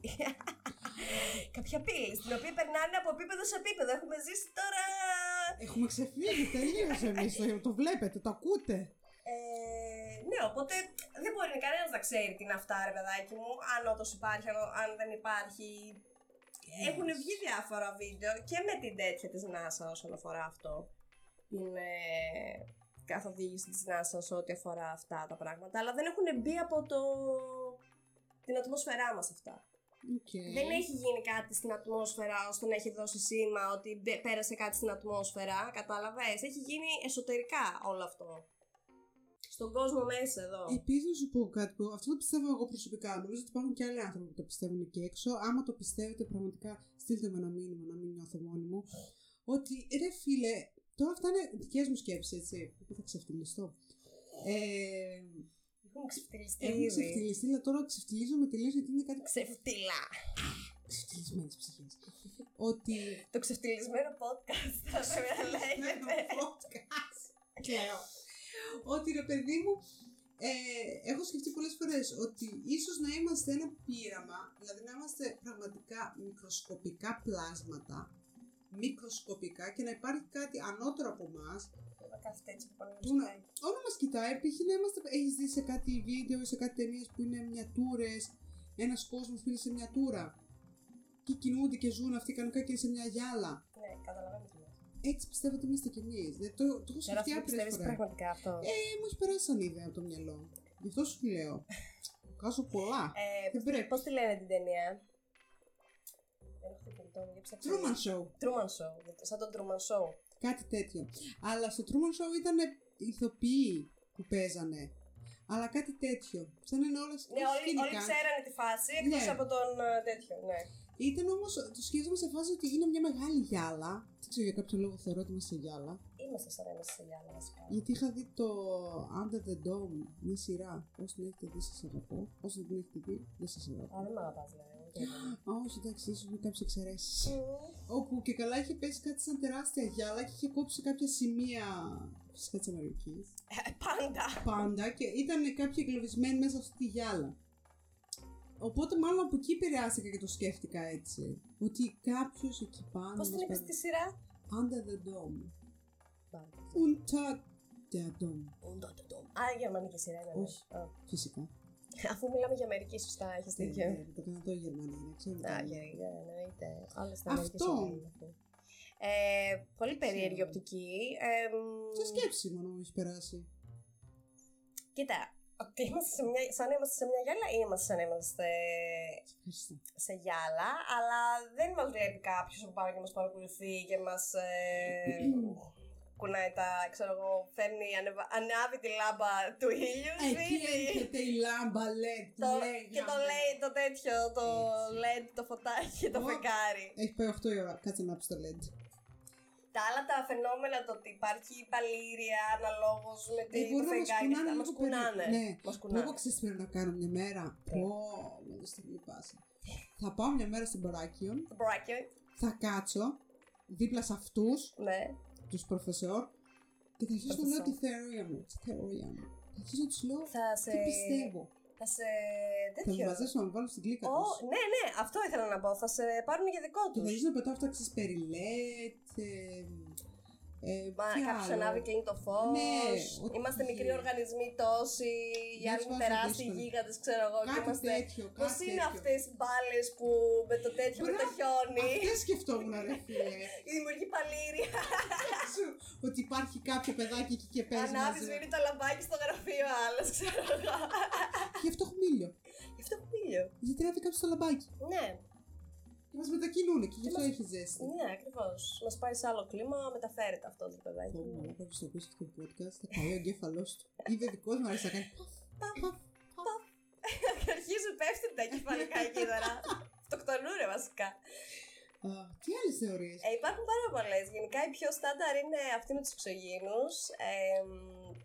*laughs* κάποια πύλη στην οποία περνάνε από επίπεδο σε επίπεδο έχουμε ζήσει τώρα Έχουμε ξεφύγει τελείως εμείς. Το, το βλέπετε, το ακούτε. Ε, ναι, οπότε δεν μπορεί κανένας να ξέρει τι είναι αυτά, ρε παιδάκι μου, αν όντως υπάρχει, αν, αν δεν υπάρχει. Έχουν βγει διάφορα βίντεο και με την τέτοια της NASA όσον αφορά αυτό. Την ε, καθοδήγηση της NASA σε ό,τι αφορά αυτά τα πράγματα. Αλλά δεν έχουν μπει από το... την ατμόσφαιρά μας αυτά. Οκ. Δεν έχει γίνει κάτι στην ατμόσφαιρα ώστε να έχει δώσει σήμα ότι μπε- πέρασε κάτι στην ατμόσφαιρα. Κατάλαβες. Έχει γίνει εσωτερικά όλο αυτό. Στον κόσμο μέσα εδώ. Επίσης, να σου πω κάτι που αυτό το πιστεύω εγώ προσωπικά. Νομίζω ότι υπάρχουν και άλλοι άνθρωποι που το πιστεύουν εκεί έξω. Άμα το πιστεύετε, πραγματικά στείλτε με ένα μήνυμα να μην νιώθω μόνη μου. Ότι ρε φίλε, τώρα αυτά είναι δικές μου σκέψεις, έτσι. Που θα ξεφτιλιστώ. Ε, Έχουν ξεφτυλιστεί έχουν ήδη. ξεφτυλιστεί, αλλά τώρα ξεφτυλίζομαι τελείω γιατί είναι κάτι Ξεφτυλά. ξεφτυλισμένες ψυχές. ότι. Το ξεφτυλισμένο podcast θα πρέπει να λέγεται. podcast. Κλαίω. Ότι ρε παιδί μου, ε, έχω σκεφτεί πολλές φορές ότι ίσως να είμαστε ένα πείραμα, δηλαδή να είμαστε πραγματικά μικροσκοπικά πλάσματα, μικροσκοπικά και να υπάρχει κάτι ανώτερο από εμάς Να κάθεται έτσι που πάνε που να, όλο μας κοιτάει, π.χ. να είμαστε, έχεις δει σε κάτι βίντεο ή σε κάτι ταινίες που είναι μιατούρες, ένας κόσμος που είναι σε μιατούρα και κινούνται και ζουν αυτοί κανονικά και είναι σε μια γυάλα. Ναι, καταλαβαίνω τι λες. Έτσι πιστεύω ότι είμαστε κι εμεί. Το, το έχω Τώρα σκεφτεί αυτό άπειρες πιστεύεις φορές. πραγματικά αυτό. Ε, μου έχει περάσει σαν ιδέα από το μυαλό. Γι' αυτό σου λέω. *laughs* Βγάζω πολλά. Ε, Δεν πώς, πρέπει. πώς τη λένε την ταινία; Δεν έχω το κινητό μου, για ψάξε. Truman Show. Truman Show. Σαν τον Truman Show. Κάτι τέτοιο. Αλλά στο Truman Show ήταν ηθοποιοί που παίζανε. Αλλά κάτι τέτοιο. Σαν να είναι όλα Ναι, όλοι, όλοι ξέρανε τη φάση εκτός Ναι. από τον ε, τέτοιο. Ναι. Ήταν όμως, το σκέφτομαι σε φάση ότι είναι μια μεγάλη γυάλα. Δεν ξέρω για κάποιο λόγο θεωρώ ότι είμαστε σε γυάλα. Είμαστε σαν να είμαστε σε γυάλα βασικά. Γιατί είχα δει το Under the Dome, μια σειρά. Όσοι την έχετε δει, σας αγαπώ. Όσοι δεν την έχετε δει, δεν σας αγαπώ. Α, δεν μ' αγαπάς δηλαδή. ούτε εγώ. Α, όχι, εντάξει, ίσως με κάποιες εξαιρέσεις. Μμμ. Όπου και καλά είχε πέσει κάτι σαν τεράστια γυάλα και είχε κόψει κάποια σημεία. Φυσικά της Αμερικής. Ε, Πάντα. Πάντα και ήταν κάποιοι εγκλωβισμένοι μέσα σε αυτή τη γυάλα. Οπότε μάλλον από εκεί επηρεάστηκα και το σκέφτηκα έτσι. Ότι κάποιος εκεί πάνω. Πώς την μας είπες παρα- τη σειρά; Under the dome. Πάντα. Unter der dome. Α, γερμανική σειρά είναι. ναι. Όχι. Α. Φυσικά. Αφού μιλάμε για Αμερική, σωστά, έχεις Ε, δίκιο. ε, Το Καναδό Γερμανία, δεν ξέρω. τι Α, είναι. για, για, εννοείται. Όλες τα Αυτό. Αμερική σειρά είναι αυτό. Ε, πολύ περίεργη Ξέρω. οπτική. Ε, μ, Σε σκέψη μόνο μου έχει περάσει. Κοίτα, ότι είμαστε σε μια, σαν να είμαστε σε μια γυάλα ή είμαστε σαν να είμαστε Ευχαριστώ. σε γυάλα, αλλά δεν μας βλέπει κάποιος από πάνω και μας παρακολουθεί και μας ε, *clears throat* κουνάει τα, ξέρω εγώ, φέρνει, ανεβα, ανάβει τη λάμπα του ήλιου, Εκεί σβήνει. έρχεται η λάμπα LED. Το, λέγαμε. και το λέει το τέτοιο, το LED, το φωτάκι, το Ω. φεγγάρι. Έχει πάει 8 η ώρα. Κάτσε να πει το LED. Τα άλλα τα φαινόμενα, το ότι υπάρχει παλήρια αναλόγως με τη, Ε, μπορεί το να μας φεγγάρι, κουνάνε αυτά, μας λίγο περί- κουνάνε. Ναι. Μας Πω κουνάνε. εγώ ξέρεις τι πρέπει να κάνω μια μέρα. Τι; Πω, με το στην λυπάσαι. Θα πάω μια μέρα στην Παράκιο, Το μπράκιο, θα κάτσω δίπλα σε αυτούς, Ναι. τους προφεσόρ, και θα αρχίσω να λέω Προφεσόρ. τη θεωρία μου. Τη θεωρία μου. Θα αρχίσω να τους λέω Θα σε. τι πιστεύω. Θα σε. Θα με τέτοιο. μαζέψω να με βάλω στην κλίκα Ω, τους. ναι, ναι, αυτό ήθελα να πω. Θα σε πάρουν για δικό Και τους. θα αρχίσω να πετάω αυτά ξέρεις περιλέτ, ε, ε, Μα τι κάποιο άλλο. ανάβει και είναι το φως. Ναι, ό,τι είμαστε βγει. μικροί οργανισμοί τόσοι. Οι Δεν άλλοι τους είναι βάζω τεράστιοι δύσκολα. γίγαντες, ξέρω εγώ. και Κάτι είμαστε... τέτοιο, Πώς κάτι είναι τέτοιο. αυτές οι μπάλες που με το τέτοιο, με το Μπράβο, χιόνι. Αυτές σκεφτόμουν ρε φίλε. *laughs* Η δημιουργή παλήρια. Σου, ότι υπάρχει κάποιο παιδάκι εκεί και παίζει Ανάβεις, μαζί. σβήνει το λαμπάκι στο γραφείο άλλος, ξέρω εγώ. Γι' αυτό έχουμε ήλιο. Γι' αυτό έχω ήλιο. Γιατί να δει κάποιος το λαμπάκι. Ναι, Και μας μετακινούν και γι' αυτό μας- έχει ζέστη. ναι, ακριβώς. Μας πάει σε άλλο κλίμα, μεταφέρεται αυτό το παιδάκι. Πω, πω, Κάποιο το ακούσει αυτό το podcast, θα καεί ο εγκέφαλός του. Είδε δικός μου αρέσει να κάνει. Αρχίζουν πέφτουν τα κεφαλικά κύτταρα. Αυτοκτονούρε βασικά. Α, Τι άλλες θεωρίες; Ε, υπάρχουν πάρα πολλές. Γενικά η πιο στάνταρ είναι αυτή με τους εξωγήνου. Ε,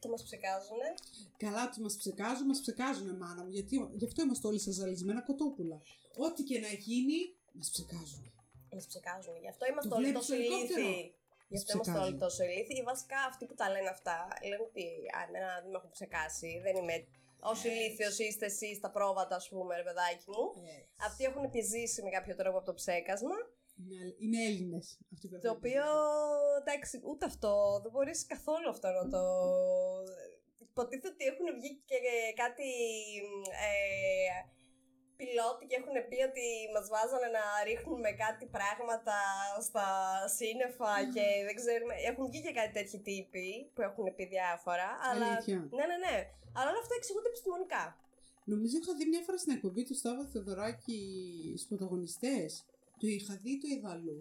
το μας ψεκάζουν. Καλά, τους μας ψεκάζουν, μας ψεκάζουν, μάνα μου. Γιατί γι' αυτό είμαστε όλοι σαν ζαλισμένα κοτόπουλα. Ό,τι και να γίνει, μας ψεκάζουν. Μας ψεκάζουν. Γι' αυτό είμαστε Το όλοι βλέπεις τόσο στο ελικόπτερο; ηλίθιοι. Γι' αυτό είμαστε ψεκάζουν. όλοι τόσο ηλίθιοι. Ή βασικά αυτοί που τα λένε αυτά λένε ότι α, εμένα δεν με έχουν ψεκάσει. Δεν είμαι. Όσο Έτσι. ηλίθιος είστε εσείς στα πρόβατα, ας πούμε, ρε παιδάκι μου. Αυτοί έχουν επιζήσει με κάποιο τρόπο από το ψέκασμα. Είναι, είναι Έλληνες αυτοί που Το έχουν οποίο εντάξει, ούτε αυτό δεν μπορείς καθόλου αυτό να το. Υποτίθεται ότι έχουν βγει και κάτι ε, πιλότοι και έχουν πει ότι μας βάζανε να ρίχνουμε κάτι πράγματα στα σύννεφα και δεν ξέρουμε. Έχουν βγει και κάτι τέτοιοι τύποι που έχουν πει διάφορα. Αλλά... Αλήθεια. Ναι, ναι, ναι. Αλλά όλα αυτά εξηγούνται επιστημονικά. Νομίζω είχα δει μια φορά στην εκπομπή του Σταύρο Θεοδωράκη στους πρωταγωνιστές. Το είχα δει ή το είδα αλλού.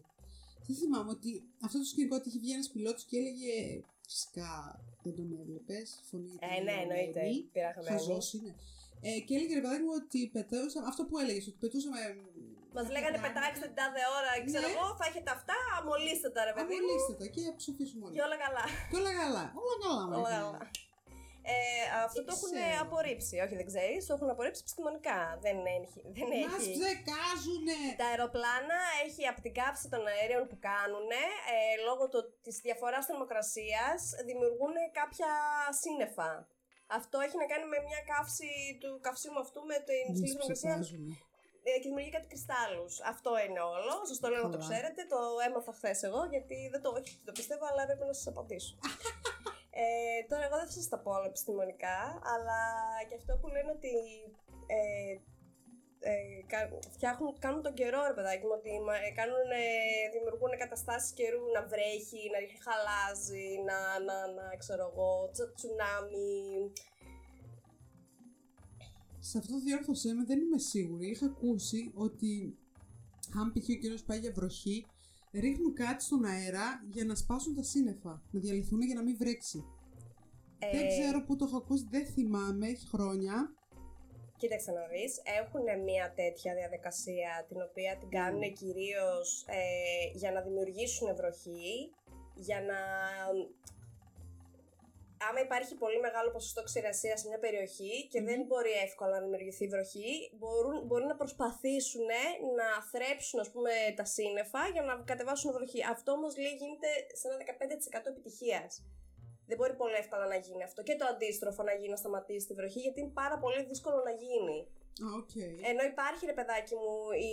Δεν θυμάμαι ότι αυτό το σκηνικό ότι είχε βγει ένας πιλότος και έλεγε. Φυσικά δεν τον έβλεπες. Φωνή Ε, ναι, εννοείται. Πειραγμένη. Χαζός είναι. Ε, και έλεγε ρε παιδάκι μου ότι πετούσαμε. Αυτό που έλεγες, ότι πετούσαμε. Μας λέγανε πετάξτε την τάδε ώρα, ξέρω Ναι. εγώ, θα έχετε αυτά, αμολύστε τα ρε παιδί μου. Αμολύστε τα και ψηφίσουμε όλοι. Και όλα καλά. Και όλα καλά. Όλα καλά, Όλα μαγιά. καλά. Ε, αυτό Δεν το έχουν ξέρω. απορρίψει. Όχι, δεν ξέρεις. Το έχουν απορρίψει επιστημονικά. Δεν έχει. Δεν Μας έχει. ψεκάζουνε! Τα αεροπλάνα έχει από την κάψη των αέριων που κάνουν, ε, λόγω του, της διαφοράς θερμοκρασίας, δημιουργούν κάποια σύννεφα. Αυτό έχει να κάνει με μια καύση του καυσίμου αυτού με την Μας υψηλή θερμοκρασία ψεκάζουνε. ε, και δημιουργεί κάτι κρυστάλλους. Αυτό είναι όλο. Σας το λέω να το Καλά. ξέρετε. Το έμαθα χθες εγώ γιατί δεν το, όχι, το πιστεύω, αλλά έπρεπε να σας απαντήσω. *laughs* ε, τώρα, εγώ δεν θα σας τα πω όλα επιστημονικά, αλλά και αυτό που λένε ότι. Ε, ε, κα- φτιάχνουν, κάνουν τον καιρό, ρε παιδάκι μου, ότι μα- ε, κάνουν, ε, δημιουργούν καταστάσεις καιρού να βρέχει, να ρίχνει χαλάζι, να, να, να ξέρω εγώ, τσα- τσουνάμι. Σε αυτό διόρθωσέ με, δεν είμαι σίγουρη. Είχα ακούσει ότι αν π.χ. ο καιρός πάει για βροχή, ρίχνουν κάτι στον αέρα για να σπάσουν τα σύννεφα. Να διαλυθούν για να μην βρέξει. δεν Ε, ξέρω πού το έχω ακούσει, δεν θυμάμαι, έχει χρόνια. Κοίταξε να δεις, έχουν μια τέτοια διαδικασία την οποία την κάνουν Mm. κυρίως ε, για να δημιουργήσουν βροχή, για να... Άμα υπάρχει πολύ μεγάλο ποσοστό ξηρασίας σε μια περιοχή και δεν μπορεί εύκολα να δημιουργηθεί βροχή, μπορούν, μπορεί να προσπαθήσουν να θρέψουν ας πούμε, τα σύννεφα για να κατεβάσουν βροχή. Αυτό όμως λέει γίνεται σε ένα 15% επιτυχίας. Δεν μπορεί πολύ εύκολα να γίνει αυτό. Και το αντίστροφο να γίνει να σταματήσει τη βροχή, γιατί είναι πάρα πολύ δύσκολο να γίνει. Α, οκ. Ενώ υπάρχει, ρε παιδάκι μου, η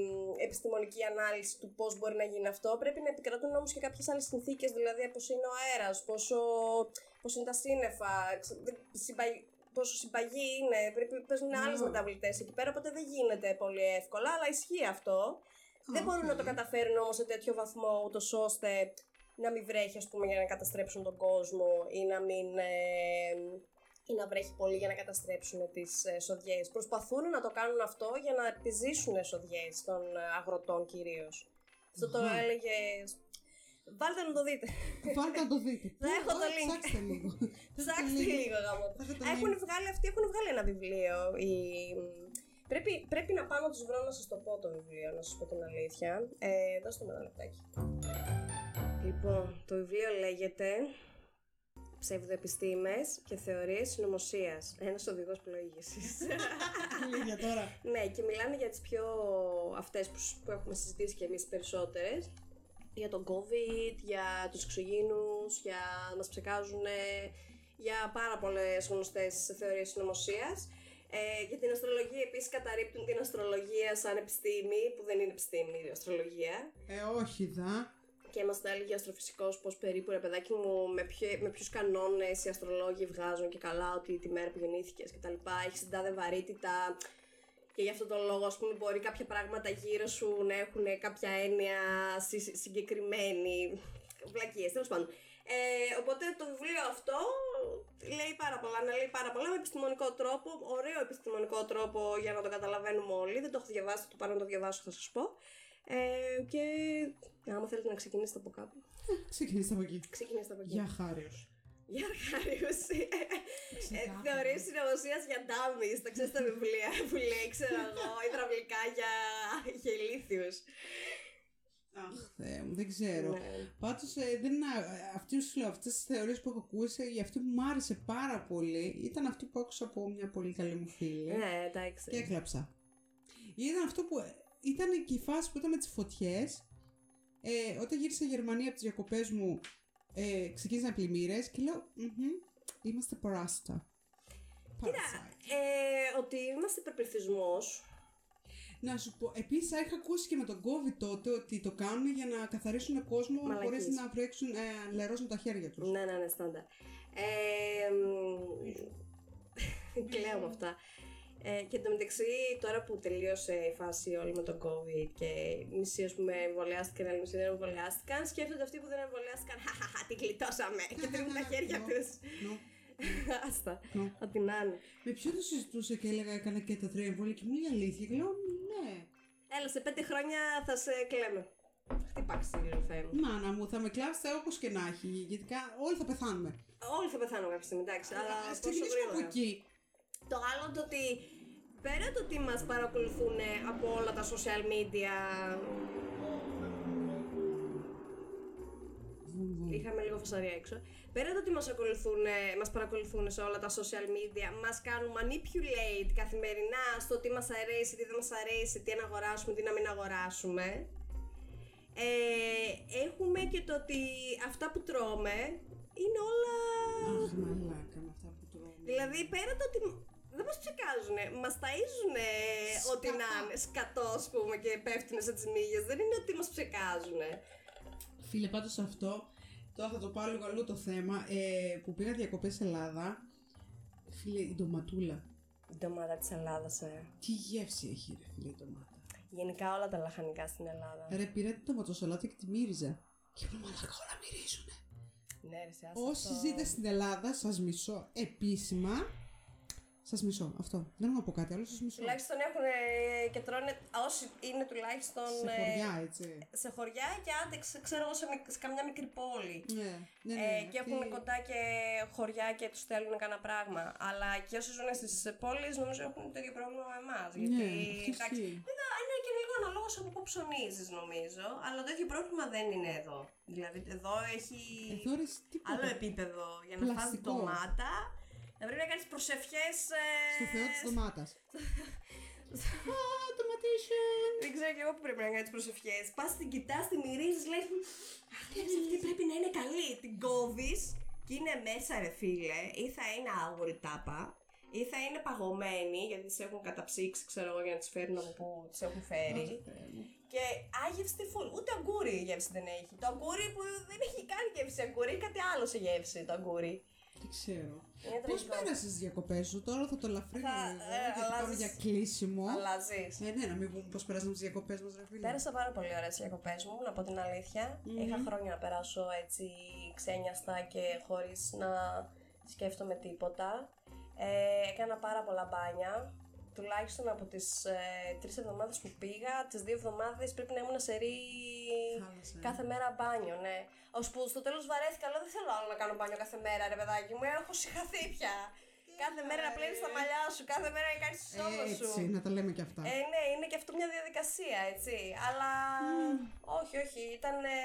μ, επιστημονική ανάλυση του πώς μπορεί να γίνει αυτό, πρέπει να επικρατούν όμως και κάποιες άλλες συνθήκες, δηλαδή πώς είναι ο αέρας, πόσο, πώς είναι τα σύννεφα, ξε- δεν- συμπα- πόσο συμπαγή είναι. Πρέπει, παίζουν Α. άλλες μεταβλητές εκεί πέρα, οπότε δεν γίνεται πολύ εύκολα, αλλά ισχύει αυτό. δεν Α, μπορούν οκ. να το καταφέρουν όμως σε τέτοιο βαθμό, ούτως ώστε να μην βρέχει, ας πούμε, για να καταστρέψουν τον κόσμο ή να μην. ε, ή να βρέχει πολύ για να καταστρέψουν τις ε, σοδιές. Προσπαθούν να το κάνουν αυτό για να επιζήσουν σοδιές των ε, αγροτών κυρίως. Αυτό το Αχα. έλεγε... Βάλτε να το δείτε. Πάρτε να το δείτε. Θα έχω το Ω, link. Ψάξτε λίγο. *laughs* Ψάξτε λίγο γάμο. Θα έχω το Έχουν link. βγάλει, αυτοί έχουν βγάλει ένα βιβλίο. Η... Πρέπει, πρέπει να πάω να τους βρω να σας το πω το βιβλίο, να σας πω την αλήθεια. Ε, δώστε μου ένα λεπτάκι. Λοιπόν, το βιβλίο λέγεται Ψευδοεπιστήμες και θεωρίες συνωμοσίας. Ένας οδηγός πλοήγησης. Λίγια τώρα; ναι, και μιλάνε για τις πιο αυτές που, σ- που έχουμε συζητήσει και εμείς περισσότερες. για τον COVID, για τους εξωγήινους, για να μας ψεκάζουν για πάρα πολλές γνωστές θεωρίες συνωμοσίας. Ε, για την αστρολογία επίσης καταρρύπτουν την αστρολογία σαν επιστήμη, που δεν είναι επιστήμη η αστρολογία. Ε, όχι δα. Και μα τα έλεγε ο αστροφυσικό πώ περίπου ρε παιδάκι μου με, ποιο, με ποιους κανόνες οι αστρολόγοι βγάζουν και καλά ότι τη μέρα που γεννήθηκες κτλ. Έχεις την τάδε βαρύτητα. Και γι' αυτόν τον λόγο, ας πούμε, μπορεί κάποια πράγματα γύρω σου να έχουν κάποια έννοια συ- συγκεκριμένη. Βλακίες, τέλος πάντων. Ε, οπότε το βιβλίο αυτό λέει πάρα πολλά, να λέει πάρα πολλά με επιστημονικό τρόπο, ωραίο επιστημονικό τρόπο για να το καταλαβαίνουμε όλοι. Δεν το έχω διαβάσει, θα το πάρω να το διαβάσω, θα σας πω. Ε, και άμα θέλετε να ξεκινήσετε από κάπου. Ξεκινήστε από εκεί. Ξεκινήστε από εκεί. Για χάριος. Για Αρχάριους. Ξεκάθαρα. Θεωρίες συνωμοσίας για ντάμις. Τα ξέρεις τα βιβλία που λέει, ξέρω εγώ, υδραυλικά για, για ηλίθιους. Αχ, Θεέ μου, δεν ξέρω. Ναι. Πάντως, ε, δεν, α- αυτή σου λέω, αυτές τις θεωρίες που έχω ακούσει, η αυτή που μου άρεσε πάρα πολύ, ήταν αυτή που άκουσα από μια πολύ καλή μου φίλη. Ναι, εντάξει. Και έκλαψα. Ήταν αυτό που. Ήταν και η φάση που ήταν με τις φωτιές. Ε, όταν γύρισα Γερμανία από τις διακοπές μου, ε, ξεκίνησαν πλημμύρες και λέω: «Μμμ, Είμαστε παράστα. Parasite. Ε, ότι είμαστε υπερπληθυσμός. Να σου πω, επίσης είχα ακούσει και με τον COVID τότε ότι το κάνουν για να καθαρίσουν κόσμο Μαλακίες. χωρίς να βρέξουν, ε, λερώσουν τα χέρια τους. Ναι, ναι, ναι, στάνταρ. Ε, μ, *laughs* κλαίω με αυτά. Ε, και εντωμεταξύ, τώρα που τελείωσε η φάση όλη με τον COVID και οι μισοί ας πούμε εμβολιάστηκαν, άλλοι μισοί δεν εμβολιάστηκαν, σκέφτονται αυτοί που δεν εμβολιάστηκαν, χαχαχα, την κλειτώσαμε και τρίβουν τα χέρια Νο, τους. νο, Άστα, νο. ό,τι να είναι. Με ποιον το συζητούσα και έλεγα έκανα και τα τρία εμβόλια και μου λέει αλήθεια. Και λέω ναι. Έλα, σε πέντε χρόνια θα σε κλαίμε. Χτύπα ξύλο, Θεέ μου. Μάνα μου, θα με κλάψετε όπως και να έχει. Γιατί κα- όλοι θα πεθάνουμε. Όλοι θα πεθάνουν κάποια στιγμή, εντάξει, αλλά Α πόσο ξεκινήσουμε από γρήγορα. εκεί. Το άλλο το ότι πέρα το ότι μας παρακολουθούν από όλα τα social media Βουμ, βουμ. Είχαμε λίγο φασαρία έξω. Πέρα το ότι μας, ακολουθούν, μας παρακολουθούν σε όλα τα social media, μας κάνουν manipulate καθημερινά στο τι μας αρέσει, τι δεν μας αρέσει, τι να αγοράσουμε, τι να μην αγοράσουμε. Ε, έχουμε και το ότι αυτά που τρώμε είναι όλα... Αχ, μαλάκα με αυτά που τρώμε. Δηλαδή, πέρα το ότι δεν μας ψεκάζουνε, μας ταΐζουνε ό,τι να Σκατά. είναι, σκατός, ας πούμε, και πέφτουνε σε τις μύγες. Δεν είναι ότι μας ψεκάζουνε. Φίλε, πάντως αυτό, τώρα θα το πάω λίγο αλλού το θέμα, ε, που πήγα διακοπές Ελλάδα, φίλε, η ντοματούλα. Η ντομάτα της Ελλάδας, ε. Τι γεύση έχει ρε φίλε η ντομάτα. Γενικά όλα τα λαχανικά στην Ελλάδα. Ρε πήρα την ντοματοσαλάτα και τη μύριζα. Και μου μαλάκα όλα μυρίζουνε. Ναι, ρε, σε άσε Όσοι αυτό. ζείτε στην Ελλάδα, σας μισώ επίσημα. Σας μισώ, αυτό. Δεν έχω να πω κάτι άλλο, σας μισώ. Τουλάχιστον έχουν και τρώνε, όσοι είναι τουλάχιστον Σε ε, χωριά, έτσι. σε χωριά και άντε, ξε- ξέρω εγώ, σε, μικ- σε καμιά μικρή πόλη. Ναι, ναι, ναι. Ε, και αυτή- έχουν κοντά και χωριά και τους στέλνουν κανένα πράγμα. Αλλά και όσοι ζουν στις πόλεις, νομίζω έχουν το ίδιο πρόβλημα με εμάς. Γιατί Ναι, αυτό εντάξει, ισχύει. βέβαια είναι και λίγο αναλόγως από πού ψωνίζεις, νομίζω. Αλλά το ίδιο πρόβλημα δεν είναι εδώ. Δηλαδή, εδώ έχει Εδώ ρε, τίποτα. άλλο επίπεδο για να φας Πλαστικό. ντομάτα. Να πρέπει να κάνεις προσευχές. *laughs* Στο θεό της ντομάτας. Α, tomatation. Δεν ξέρω και εγώ που πρέπει να κάνει προσευχές. Πας την κοιτάς, τη μυρίζεις, λες. Αυτή πρέπει να είναι καλή. Την κόβεις και είναι μέσα, ρε φίλε. Ή θα είναι άγουρη τάπα, ή θα είναι παγωμένη γιατί τι έχουν καταψύξει, ξέρω εγώ, για να τις φέρουν από που τις έχουν φέρει. Αχ, Θεέ μου. Και άγευστη φουλ. Ούτε αγκούρι η γεύση δεν έχει. Το αγκούρι που δεν έχει καν γεύση αγκούρι, κάτι άλλο σε γεύση το αγκούρι. Δεν ξέρω. Είναι Πώς τραγικό. πέρασες τις διακοπές σου, τώρα θα το λαφρύνω Θα- λίγο, ε, γιατί πάμε αλλάζεις- για κλείσιμο. Αλλάζεις. Ε, ναι, να μην πούμε πώς περάσαμε τις διακοπές μας, ρε φίλε. Πέρασα πάρα πολύ ωραία τις διακοπές μου, να πω την αλήθεια. Είχα χρόνια να περάσω έτσι ξένιαστα και χωρίς να σκέφτομαι τίποτα. Ε, έκανα πάρα πολλά μπάνια. Τουλάχιστον από τις ε, τρεις εβδομάδες που πήγα, τις δύο εβδομάδες πρέπει να ήμουν σε ρί Θάλασσα, ε. κάθε μέρα μπάνιο, ναι. Ώσπου στο τέλος βαρέθηκα, αλλά δεν θέλω άλλο να κάνω μπάνιο κάθε μέρα, ρε παιδάκι μου. Έχω συγχαθεί πια. Κάθε μέρα να πλένεις τα μαλλιά σου, κάθε μέρα να κάνεις τη σώμα Ε, σου. έτσι, να τα λέμε και αυτά. Ε, ναι, είναι και αυτό μια διαδικασία, έτσι. Αλλά. Όχι, όχι. Ήταν. ε,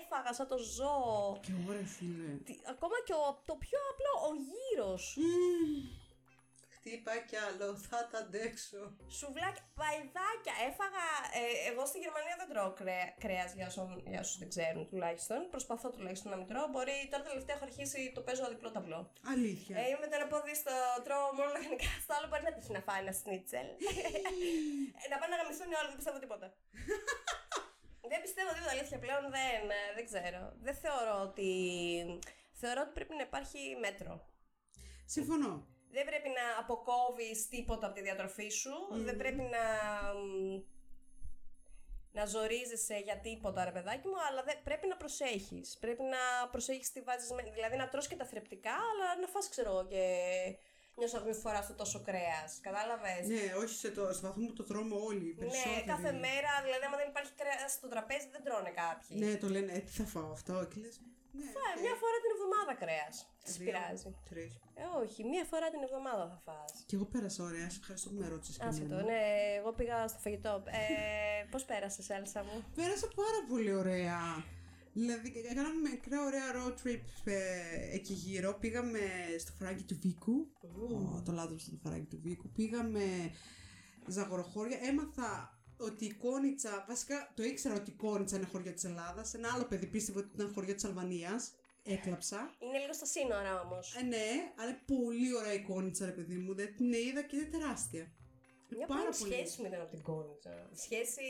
Έφαγα σαν το ζώο. Και ωραία, φίλε. Τι- Ακόμα και ο, το πιο απλό, ο γύρος. Μμμ. Είπα κι άλλο, θα τα αντέξω. Σουβλάκια, βαϊδάκια. Έφαγα. Ε, εγώ στη Γερμανία δεν τρώω κρέα, κρέας για, όσον- για όσους δεν ξέρουν τουλάχιστον. Προσπαθώ τουλάχιστον να μην τρώω. Μπορεί τώρα τελευταία έχω αρχίσει το παίζω διπλό ταμπλό. Αλήθεια. Ε, είμαι με το ένα πόδι στο τρώω μόνο λαχανικά, στο άλλο μπορεί να τύχει να φάει ένα σνίτσελ. Ε, να πάνε να γαμιστούν όλοι, δεν πιστεύω τίποτα. δεν πιστεύω τίποτα, αλήθεια πλέον δεν, ε, δεν ξέρω. Δεν θεωρώ ότι. Θεωρώ ότι πρέπει να υπάρχει μέτρο. Συμφωνώ. Δεν πρέπει να αποκόβεις τίποτα από τη διατροφή σου. Δεν πρέπει να. μ, να ζορίζεσαι για τίποτα, ρε παιδάκι μου, αλλά δεν, πρέπει να προσέχεις. Πρέπει να προσέχεις τι βάζεις, με- δηλαδή να τρως και τα θρεπτικά, αλλά να φας, ξέρω εγώ, και μια σωρμή φορά στο τόσο κρέας. Κατάλαβες; Ναι, όχι σε το, στο βαθμό που το τρώμε όλοι. οι Ναι, περισσότεροι. κάθε μέρα, δηλαδή, άμα δεν υπάρχει κρέας στο τραπέζι, δεν τρώνε κάποιοι. Ναι, το λένε, ε, τι θα φάω αυτό. Και λες, ναι, Ε, οκ. Μια φορά την εβδομάδα κρέας. Τι σε Δύο, πειράζει. τρεις. Ε, όχι, μια φορά την εβδομάδα θα φας. Και εγώ πέρασα ωραία, σε ευχαριστώ που με ρώτησες και Άσχετο, εμένα. ναι, εγώ πήγα στο φαγητό. Ε, *laughs* Πώς πέρασες, Έλσα μου; Πέρασα πάρα πολύ ωραία. Δηλαδή, κα- κάναμε μικρά ωραία road trip ε, εκεί γύρω. Πήγαμε στο φαράγγι του Βίκου. Ω, το λάτρεψα το φαράγγι του Βίκου. Πήγαμε Ζαγοροχώρια. Έμαθα ότι η Κόνιτσα, βασικά το ήξερα ότι η Κόνιτσα είναι χωριό της Ελλάδας. Ένα άλλο παιδί πίστευε ότι ήταν χωριό της Αλβανίας. Έκλαψα. Είναι λίγο στα σύνορα όμως. Ε, ναι, αλλά είναι πολύ ωραία η Κόνιτσα, ρε παιδί μου. Δεν την είδα και είναι τεράστια. Μια πάρα πάρα πολύ. σχέση μου ήταν από την Κόνιτσα. Σχέση.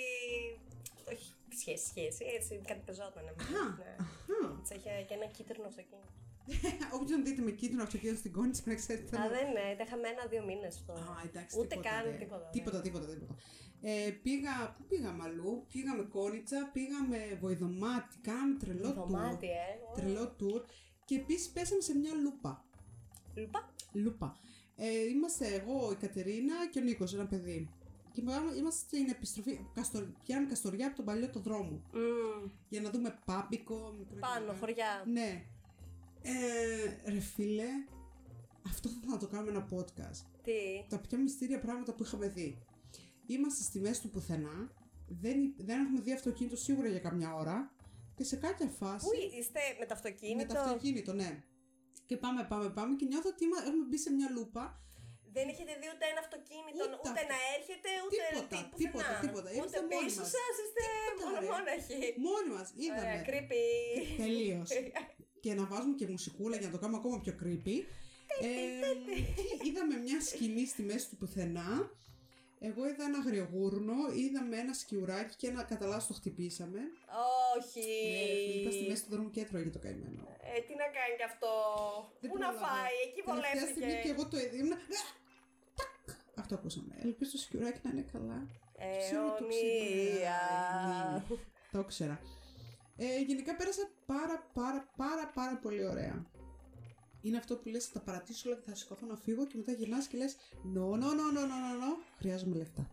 Όχι, σχέση, σχέση. Έτσι, κάτι παιζόταν. Αχα, Ναι. αχα. Έτσι, είχε και ένα κίτρινο αυτοκίνητο. *laughs* Όποιον δείτε με κίτρινο αυτοκίνητο στην Κόνιτσα, να ξέρετε. Α, δεν είναι, τα είχαμε ένα-δύο μήνες αυτό. Α, εντάξει, Ούτε τίποτα, καν ρε. τίποτα. ναι. Τίποτα, τίποτα, τίποτα. Ε, πήγα, πού πήγαμε αλλού, πήγαμε Κόνιτσα, πήγαμε Βοϊδομάτη, κάναμε τρελό Δωμάτι, tour. ε. Τρελό tour. Και επίσης πέσαμε σε μια λούπα. Λουπά. Λούπα. Ε, είμαστε εγώ, η Κατερίνα και ο Νίκος, ένα παιδί. Και πάμε- είμαστε στην επιστροφή. Καστορ, πιάνουμε Καστοριά από τον παλιό το δρόμο. Μμμ. Για να δούμε Πάπιγκο, μικρό. Πάνω, κλπ. χωριά. Ναι. Ε, ρε φίλε, αυτό θα το κάνουμε ένα podcast. Τι; τα πιο μυστήρια πράγματα που είχαμε δει. Είμαστε στη μέση του πουθενά, δεν, δεν έχουμε δει αυτοκίνητο σίγουρα για καμιά ώρα και σε κάποια φάση. Πού είστε με το αυτοκίνητο; με το αυτοκίνητο, ναι. Και πάμε, πάμε, πάμε και νιώθω ότι είμα- έχουμε μπει σε μια λούπα. Δεν έχετε δει ούτε ένα αυτοκίνητο, Ούτε ούτε, αυτό. να έρχεται, ούτε Τίποτα, τί- τίποτα, πουθενά. τίποτα. Ούτε Είμαστε μόνοι πίσω μας. σας είστε Τίποτα, μόνο ρε. μόναχοι. Μόνοι μας Ωραία, είδαμε. creepy. Τελείως. *laughs* και να βάζουμε και μουσικούλα για να το κάνουμε ακόμα πιο creepy. Ε, είδαμε μια σκηνή στη μέση του πουθενά. Εγώ είδα ένα αγριογούρνο, είδαμε ένα σκιουράκι και ένα καταλάς το χτυπήσαμε. Όχι. Ναι, ρε φίλε, ήταν στη μέση του δρόμου και έτρωγε το καημένο. Ε, τι να κάνει κι αυτό. Δεν Πού να πρόλαβε. φάει, εκεί Τελευταία στιγμή και βολεύτηκε. εγώ το είδα. Ήμουνα, «Α, τάκ». Αυτό ακούσαμε. Ελπίζω το σκιουράκι να είναι καλά. Ξέρω, το Αιωνία. ξέρω. Το ήξερα. Ε, γενικά πέρασα πάρα πάρα πάρα πάρα πολύ ωραία. Είναι αυτό που λες, θα τα παρατήσω όλα και θα σηκωθώ να φύγω και μετά γυρνάς και λες no, no, no, no, no, no, no, χρειάζομαι λεφτά.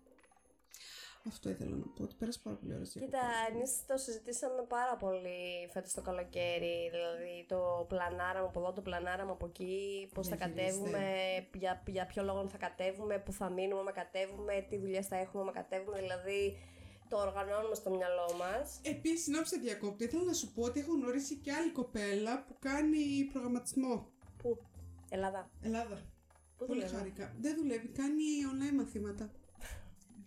Αυτό ήθελα να πω, ότι πέρασε πάρα πολύ ωραία. στις Κοίτα, διακοπές. εμείς το συζητήσαμε πάρα πολύ φέτος το καλοκαίρι. Δηλαδή, το πλανάραμε από εδώ, το πλανάραμε από εκεί. Πώς θα Διαχειριστεί. κατέβουμε, για, για ποιο λόγο θα κατέβουμε, πού θα μείνουμε, άμα κατέβουμε, τι δουλειές θα έχουμε, άμα κατέβουμε. Δηλαδή, το οργανώνουμε στο μυαλό μας. Επίσης, συγγνώμη σε διακόπτη, ήθελα να σου πω ότι έχω γνωρίσει και άλλη κοπέλα που κάνει προγραμματισμό. Πού, Ελλάδα. Ελλάδα. Πού Πολύ δουλεύει; χάρηκα. Δεν δουλεύει, κάνει online μαθήματα.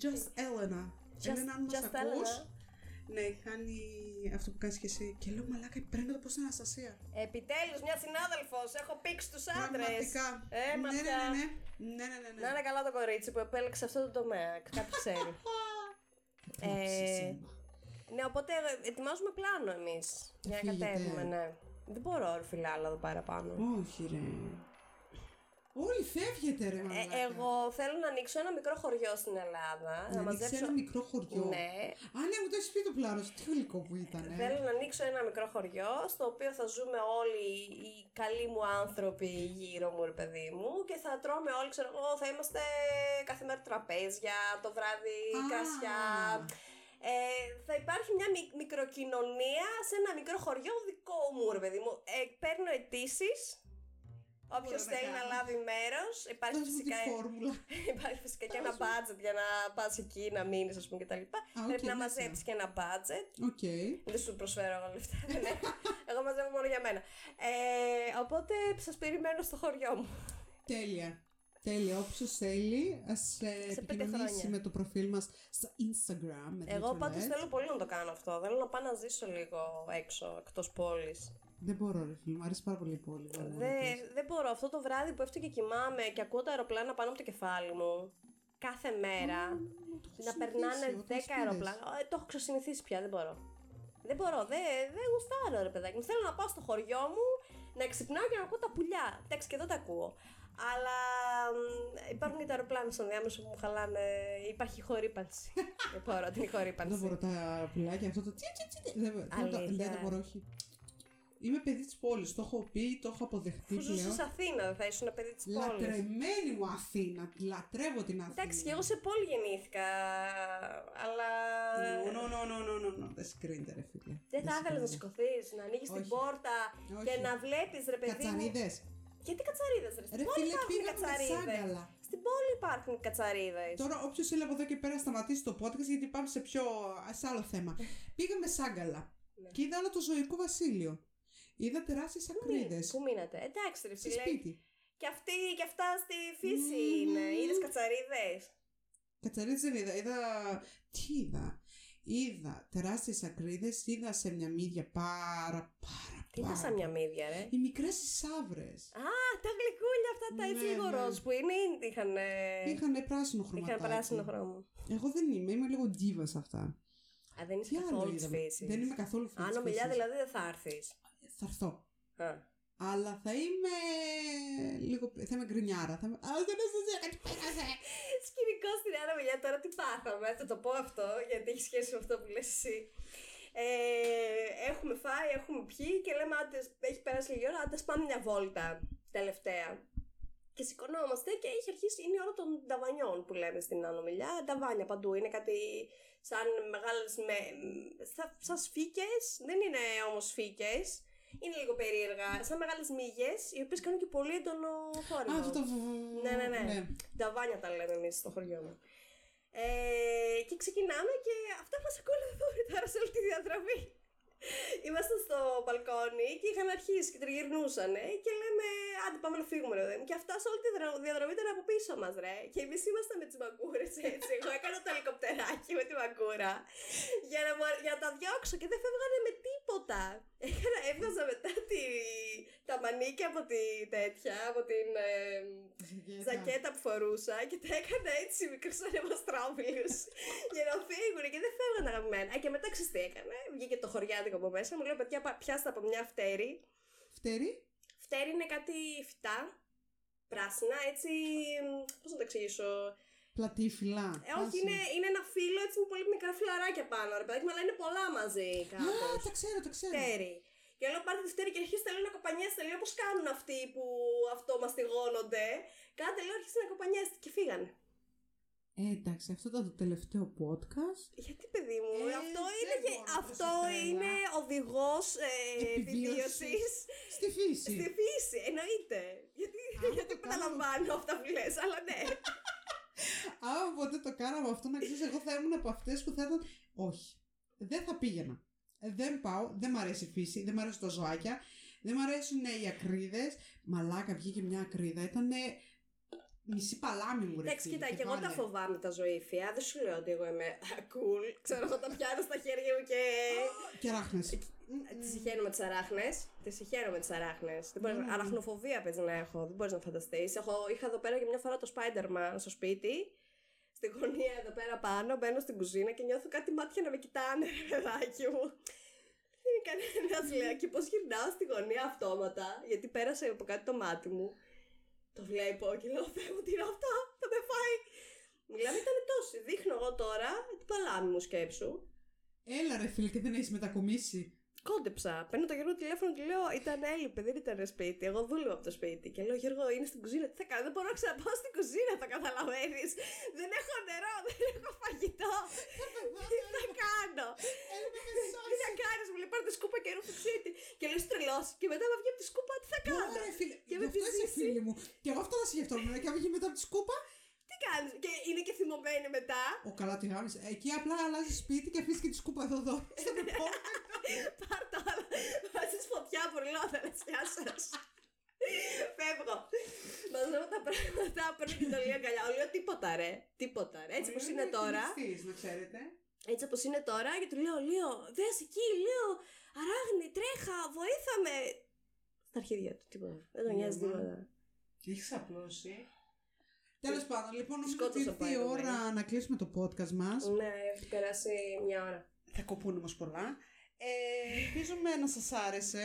Just Elena. Just- Elena, αν μας just ακούς. Elena. Ναι, κάνει αυτό που κάνεις και εσύ. Και λέω μαλάκα, παίρνω το πώς είναι Αναστασία. Επιτέλους, μια συνάδελφος. Έχω πήξει τους άντρες. Πραγματικά. Ε, ναι, μα ναι, πια. ναι, ναι. Ναι, ναι, ναι, ναι. Να είναι καλά το κορίτσι που επέλεξε αυτό το τομέα. Κάποιο ξέρει. *laughs* Ε, ναι, οπότε ετοιμάζουμε πλάνο εμείς. Για να φύγετε. κατέβουμε, ναι. Δεν μπορώ, ρε φιλά, άλλα εδώ παραπάνω. Όχι ρε. Όλοι φεύγετε ρε Ε, μαλάκα. εγώ θέλω να ανοίξω ένα μικρό χωριό στην Ελλάδα. Να Να, ανοίξεις μαζέψω. ένα μικρό χωριό; Ναι. Α, ναι, μου το έχεις πει το πλάνο σου. Τι γλυκό που ήταν. Θέλω να ανοίξω ένα μικρό χωριό στο οποίο θα ζούμε όλοι οι καλοί μου άνθρωποι γύρω μου, ρε παιδί μου, και θα τρώμε όλοι, ξέρω εγώ, θα είμαστε κάθε μέρα τραπέζια, το βράδυ Α. κρασιά. Ε, θα υπάρχει μια μικ- μικροκοινωνία σε ένα μικρό χωριό δικό μου, ρε παιδί μου. Ε, παίρνω αιτήσεις. Όποιος Μπορώ να θέλει να κάνω. λάβει μέρος. Υπάρχει Δώσ' μου τη φυσικά, φόρμουλα. *laughs* υπάρχει φυσικά και ένα budget για να πας εκεί, να μείνεις, ας πούμε κτλ. Πρέπει οκ, να ναι, μαζέψεις και ένα budget. OK. Δεν σου προσφέρω εγώ λεφτά. *laughs* ναι. εγώ μαζεύω μόνο για μένα. Ε, οπότε σας περιμένω στο χωριό μου. Τέλεια. Τέλεια. Όποιος θέλει, ας πέντε επικοινωνήσει χρόνια. με το προφίλ μας στο Instagram. Με Εγώ δύο πάντως φορές. θέλω πολύ να το κάνω αυτό. Θέλω να πάω να ζήσω λίγο έξω, εκτός πόλης. Δεν μπορώ, ρε φίλε. Μου αρέσει πάρα πολύ η πόλη. δεν μπορώ να Δεν, πεις. δεν μπορώ. Αυτό το βράδυ που πέφτω και κοιμάμαι και ακούω τα αεροπλάνα πάνω από το κεφάλι μου. Κάθε μέρα. Α, το έχω να περνάνε συνηθίσει, 10 όταν σπήρες. αεροπλάνα. Ε, το έχω ξεσυνηθίσει πια, δεν μπορώ. Δεν μπορώ, δεν δεν γουστάρω ρε παιδάκι μου. Θέλω να πάω στο χωριό μου, να ξυπνάω και να ακούω τα πουλιά. Εντάξει, και εδώ τα ακούω. Αλλά μ, υπάρχουν και τα αεροπλάνα στον διάμεσο που μου χαλάνε. Υπάρχει χορύπανση. *laughs* δεν μπορώ την Δεν χορύπανση. μπορώ τα πουλάκια αυτό το τσι τσι τσι. Δεν μπορώ. Δεν το- Αλήθεια. δεν μπορώ, όχι. Είμαι παιδί της πόλης. Το έχω πει, το έχω αποδεχτεί Αφού ζούσε πλέον. Αθήνα, δεν θα ήσουν παιδί της πόλης. Λατρεμένη μου Αθήνα. τη Λατρεύω την Αθήνα. Εντάξει, και εγώ σε πόλη γεννήθηκα. Αλλά. Νο, νο, νο, νο, νο, νο. Δεν συγκρίνεται, ρε φίλε. Δεν θα ήθελε να συγκρίνεται. σηκωθείς, να ανοίγεις την Όχι. πόρτα Όχι. και να βλέπεις ρε παιδί. μου- Κατσαρίδες. Γιατί κατσαρίδες, ρε; Στην Ρε πόλη φίλε, υπάρχουν πήγαμε κατσαρίδες. Σάγκαλα. Στην πόλη υπάρχουν κατσαρίδες. Τώρα, όποιος θέλει από εδώ και πέρα σταματήσει το podcast, γιατί πάμε σε πιο. σε άλλο θέμα. *laughs* Πήγαμε Σάγκαλα Ναι. και είδα όλο το ζωικό βασίλειο. Είδα τεράστιες ακρίδες. Πού μείνατε; Εντάξει, ρε Σε φίλε. σπίτι. Και, αυτή, και αυτά στη φύση Μμμ. είναι. Είδες κατσαρίδες; Κατσαρίδες δεν είδα. Είδα. Τι είδα; Είδα τεράστιες ακρίδες, είδα σε μια μύδια πάρα πάρα Τι είναι πάρα σαν μια μύδια, ρε; Οι μικρές σαύρες. Α, τα γλυκούλια αυτά τα έτσι Ναι, λίγο ναι. ροζ που είναι. ή Είχαν, Είχαν πράσινο χρωματάκι. είχαν πράσινο χρώμα. Εγώ δεν είμαι, είμαι λίγο ντίβας σε αυτά. Α, δεν είσαι Τι άλλο καθόλου της είδαμε; φύσης. Δεν είμαι καθόλου φίλη Αν της ομιλιά φύσης. δηλαδή δεν θα έρθεις. Θα έρθω. Αλλά θα είμαι λίγο. θα είμαι γκρινιάρα. Θα είμαι. Α, δεν είσαι κάτι πέρασε. Σκηνικό στην Άννα Μιλιά τώρα τι πάθαμε. Θα το πω αυτό γιατί έχει σχέση με αυτό που λες εσύ. Ε, έχουμε φάει, έχουμε πιει και λέμε άντε, έχει περάσει λίγη ώρα, άντε πάμε μια βόλτα τελευταία. Και σηκωνόμαστε και έχει αρχίσει, είναι η ώρα των ταβανιών που λέμε στην Άνω Μιλιά. Ταβάνια παντού, είναι κάτι σαν μεγάλες, με, σαν, σαν σφίκες, δεν είναι όμως σφίκες. Είναι λίγο περίεργα, σαν μεγάλες μύγες, οι οποίες κάνουν και πολύ έντονο Α, θόρυβο. αυτό το. Ναι, ναι, ναι. Νταβάνια τα λέμε εμείς στο χωριό μου. Ε, και ξεκινάμε και αυτά μας ακολουθούν τώρα σε όλη τη διαδρομή. Ήμασταν στο μπαλκόνι και είχαν αρχίσει και τριγυρνούσαν και λέμε άντε πάμε να φύγουμε ρε παιδί μου. Και αυτά σε όλη τη δρα- διαδρομή ήταν από πίσω μας ρε. Και εμείς ήμασταν με τις μαγκούρες έτσι. Εγώ έκανα το ελικοπτεράκι με τη μαγκούρα για να, μου- για να τα διώξω και δεν φεύγανε με τίποτα. Έκανα, έβγαζα μετά τη, τα μανίκια από τη τέτοια, από την ε, ζακέτα που φορούσα και τα έκανα έτσι μικρούς ανεμοστρόβιλους για να φύγουν και δεν φεύγαν αγαπημένα. Α, και μετά ξέρεις τι έκανε, βγήκε το χωριάτικο από μέσα, μου λέει παιδιά πα- πιάστε από μια φτέρη. Φτέρι. Φτέρη είναι κάτι φυτά, πράσινα, έτσι, μ, πώς να το εξηγήσω. Πλατήφυλλα. Ε, όχι, είναι, είναι ένα φύλλο έτσι με πολύ μικρά φιλαράκια πάνω, ρε παιδάκι, μου, αλλά είναι πολλά μαζί Α, κάπως. τα ξέρω, τα ξέρω. φτέρι. Και λέω πάρτε τη φτέρι και αρχίστε λέω να κοπανιέστε. Λέω πώς κάνουν αυτοί που αυτό μαστιγώνονται. Κάντε λέω αρχίστε να κοπανιέστε και φύγανε. Ε, εντάξει, αυτό ήταν το τελευταίο podcast. Γιατί παιδί μου, Ε, αυτό δεν είναι, και- μπορώ να αυτό σε τρέλα. είναι οδηγός ε, Επιβίωσης. επιβίωσης Στη φύση. στη φύση. Εννοείται. Γιατί, Άμα *laughs* γιατί το που τα κάνω- λαμβάνω αυτά που λες, αλλά ναι. *laughs* Άμα ποτέ το κάναμε αυτό, να ξέρεις, εγώ θα ήμουν από αυτές που θα ήταν. Όχι. Δεν θα πήγαινα. Ε, Δεν πάω, δεν μ' αρέσει η φύση, δεν μ' αρέσουν τα ζωάκια, δεν μ' αρέσουν οι ακρίδες. Μαλάκα βγήκε μια ακρίδα, ήταν μισή παλάμη μου, ρε. Εντάξει, φίλε, κοίτα, και εγώ τα πάνε. φοβάμαι τα ζωήφια. Δεν σου λέω ότι εγώ είμαι *laughs* cool. Ξέρω, εγώ τα πιάνω στα χέρια μου και. Και ράχνες. Τις συγχαίρω με τις αράχνες. Τις συγχαίρω με τις αράχνες. Mm. Αραχνοφοβία παίζει να έχω. Δεν μπορείς να φανταστείς. Είχα εδώ πέρα και μια φορά το Spider-Man στο σπίτι. Στην γωνία εδώ πέρα πάνω. Μπαίνω στην κουζίνα και νιώθω κάτι μάτια να με κοιτάνε, ρε παιδάκι μου. Δεν είναι κανένας, λέω. Και πώς γυρνάω στη γωνία αυτόματα. Γιατί πέρασε από κάτι το μάτι μου. Το βλέπω και λέω: Θεέ μου, τι είναι αυτό, θα με φάει. Μιλάμε, ήταν τόσοι. Δείχνω εγώ τώρα την παλάμη μου σκέψου. Έλα ρε φίλε και δεν έχεις μετακομίσει. Κόντεψα. Παίρνω το Γιώργο τηλέφωνο και λέω: Ήταν έλειπε, δεν ήταν σπίτι. Εγώ δούλευα από το σπίτι. Και λέω: Γιώργο, είναι στην κουζίνα. Τι θα κάνω, δεν μπορώ να ξαναπάω στην κουζίνα, το καταλαβαίνεις. Δεν έχω νερό, δεν έχω φαγητό. Τι θα κάνω. Τι θα κάνεις, μου λέει: Πάρε τη σκούπα και ρούφου ξύτη. Και λέω: Τρελός. Και μετά με βγει από τη σκούπα, τι θα κάνω. Ωραία, φίλε. Και Γι' με αυτό είσαι επιζήσει. φίλη μου. Και εγώ αυτό θα σκεφτόμουν. Και αν βγει μετά από τη σκούπα. Τι κάνεις. Και είναι και θυμωμένη μετά. Ο καλά τη γάμισε. Εκεί απλά αλλάζει σπίτι και αφήσει και τη σκούπα εδώ. εδώ στον επόμενο. Πάρ' το άλλο. Βάζεις φωτιά πουρλόδερα. Γεια σας. Φεύγω. Μαζεύω τα πράγματα. Παίρνω και το Λίο αγκαλιά. Ο Λίο τίποτα ρε. Τίποτα ρε. Έτσι Ο όπως Λίο είναι τώρα. κινηστής, να ξέρετε. Έτσι όπως είναι τώρα. Και του λέω, Λίο, δες εκεί, Λίο, αράγνη, τρέχα, βοήθαμε. Στα αρχίδια του, τίποτα. Δεν τον νοιάζει Μάμα. τίποτα. Έχεις απλώσει. Τέλος πάντων, λοιπόν, νομίζω ότι Σκότωσα ήρθε η by the way. ώρα να κλείσουμε το podcast μας. Ναι, έχει περάσει μια ώρα. Θα κοπούν όμως πολλά. Ε, ελπίζουμε να σας άρεσε.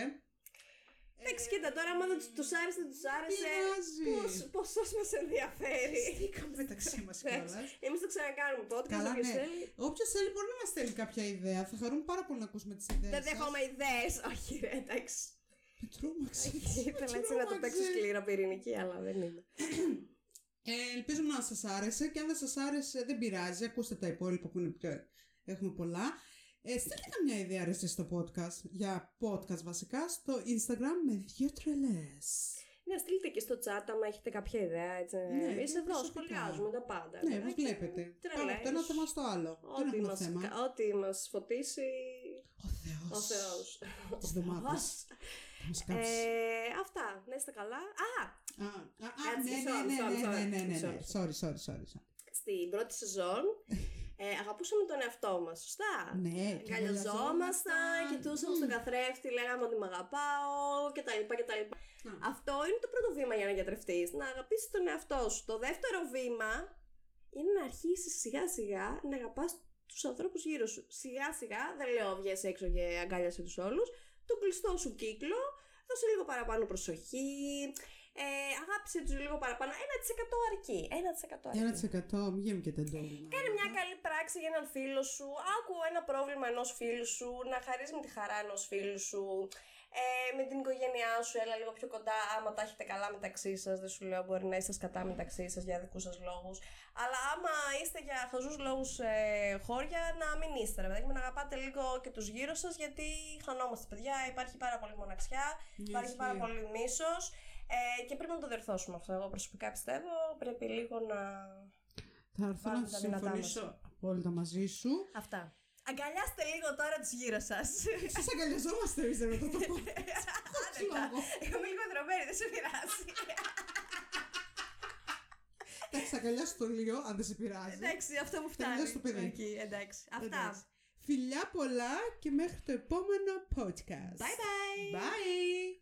Εντάξει, κοίτα τώρα, άμα δεν τους άρεσε, δεν τους άρεσε. πειράζει. Πώς, πόσος μας ενδιαφέρει; Στήκαμε μεταξύ μας κιόλας. Εμείς το ξανακάνουμε podcast, Καλά, όποιος ναι. θέλει. Όποιος θέλει μπορεί να μας στέλνει κάποια ιδέα. Θα χαρούμε πάρα πολύ να ακούσουμε τις ιδέες. Δεν δέχομαι ιδέες. Όχι ρε, εντάξει. Με τρόμαξες. Ήθελα έτσι να το παίξω σκληρό πυρηνική, αλλά δεν είναι. *clears throat* Ε, ελπίζουμε να σας άρεσε και αν δεν σας άρεσε δεν πειράζει, ακούστε τα υπόλοιπα που είναι πιο... έχουμε πολλά. Ε, στείλτε καμιά ιδέα ρε εσείς στο podcast, για podcast βασικά, στο Instagram με δύο τρελές. Ναι, στείλτε και στο chat άμα έχετε κάποια ιδέα. Έτσι. Ναι, Εμείς και εδώ προσωπικά. σχολιάζουμε τα πάντα. Ναι, ρε, μας και βλέπετε. τρελές. Πάμε από το ένα θέμα στο άλλο. Δεν Ό,τι έχουμε μας, θέμα. ό,τι μας φωτίσει Ο Θεός. ο Θεός. Της *laughs* εβδομάδας. Θα μας κάψει. Ε, αυτά. Να είστε καλά. Α, Α, α, α, κάτσε, ναι, sorry, ναι, sorry, ναι, ναι, ναι, ναι, ναι. sorry. Sorry, sorry, sorry. sorry. στην πρώτη σεζόν ε, αγαπούσαμε τον εαυτό μας, σωστά; Ναι, και Αγκαλιαζόμασταν, κοιτούσαμε στον καθρέφτη, λέγαμε ότι με αγαπάω κτλ. κτλ. Α. Αυτό είναι το πρώτο βήμα για να γιατρευτείς, να αγαπήσεις τον εαυτό σου. Το δεύτερο βήμα είναι να αρχίσεις σιγά σιγά να αγαπάς τους ανθρώπους γύρω σου. Σιγά σιγά, δεν λέω βγες έξω και αγκάλιασε τους όλους, τον κλειστό σου κύκλο, δώσε λίγο παραπάνω προσοχή, ε, αγάπησε τους λίγο παραπάνω, 1% αρκεί, 1% αρκεί. 1% μην γίνουμε και τεντόλι. Κάνε μια καλή πράξη για έναν φίλο σου. Άκου ένα πρόβλημα ενός φίλου σου. Να χαρείς με τη χαρά ενός φίλου σου. Ε, με την οικογένειά σου, έλα λίγο πιο κοντά. Άμα τα έχετε καλά μεταξύ σας, δεν σου λέω μπορεί να είστε σκατά μεταξύ σας για δικούς σας λόγους. Αλλά άμα είστε για χαζούς λόγους ε, χώρια, να μην είστε. Ρε, παιδάκι μου, να αγαπάτε λίγο και τους γύρω σας, γιατί χανόμαστε, παιδιά. Υπάρχει πάρα πολύ μοναξιά, υπάρχει ισχύει. πάρα πολύ μίσος. Ε, και πρέπει να το διορθώσουμε αυτό. Εγώ προσωπικά πιστεύω. Πρέπει λίγο να. Θα έρθω Βάλουμε να τα δυνατά μας. συμφωνήσω απόλυτα μαζί σου. Αυτά. Αγκαλιάστε λίγο τώρα τους γύρω σας. Σας αγκαλιαζόμαστε εμείς εδώ το πω. *laughs* λόγο. Είμαι λίγο δρομένη, δεν σε πειράζει. Εντάξει, θα αγκαλιάσω το λίγο, αν δεν σε πειράζει. Εντάξει, αυτό μου φτάνει. Τελειώσει το παιδί. Εκεί, εντάξει. Εντάξει. Αυτά. Φιλιά πολλά και μέχρι το επόμενο podcast. Bye bye. Bye.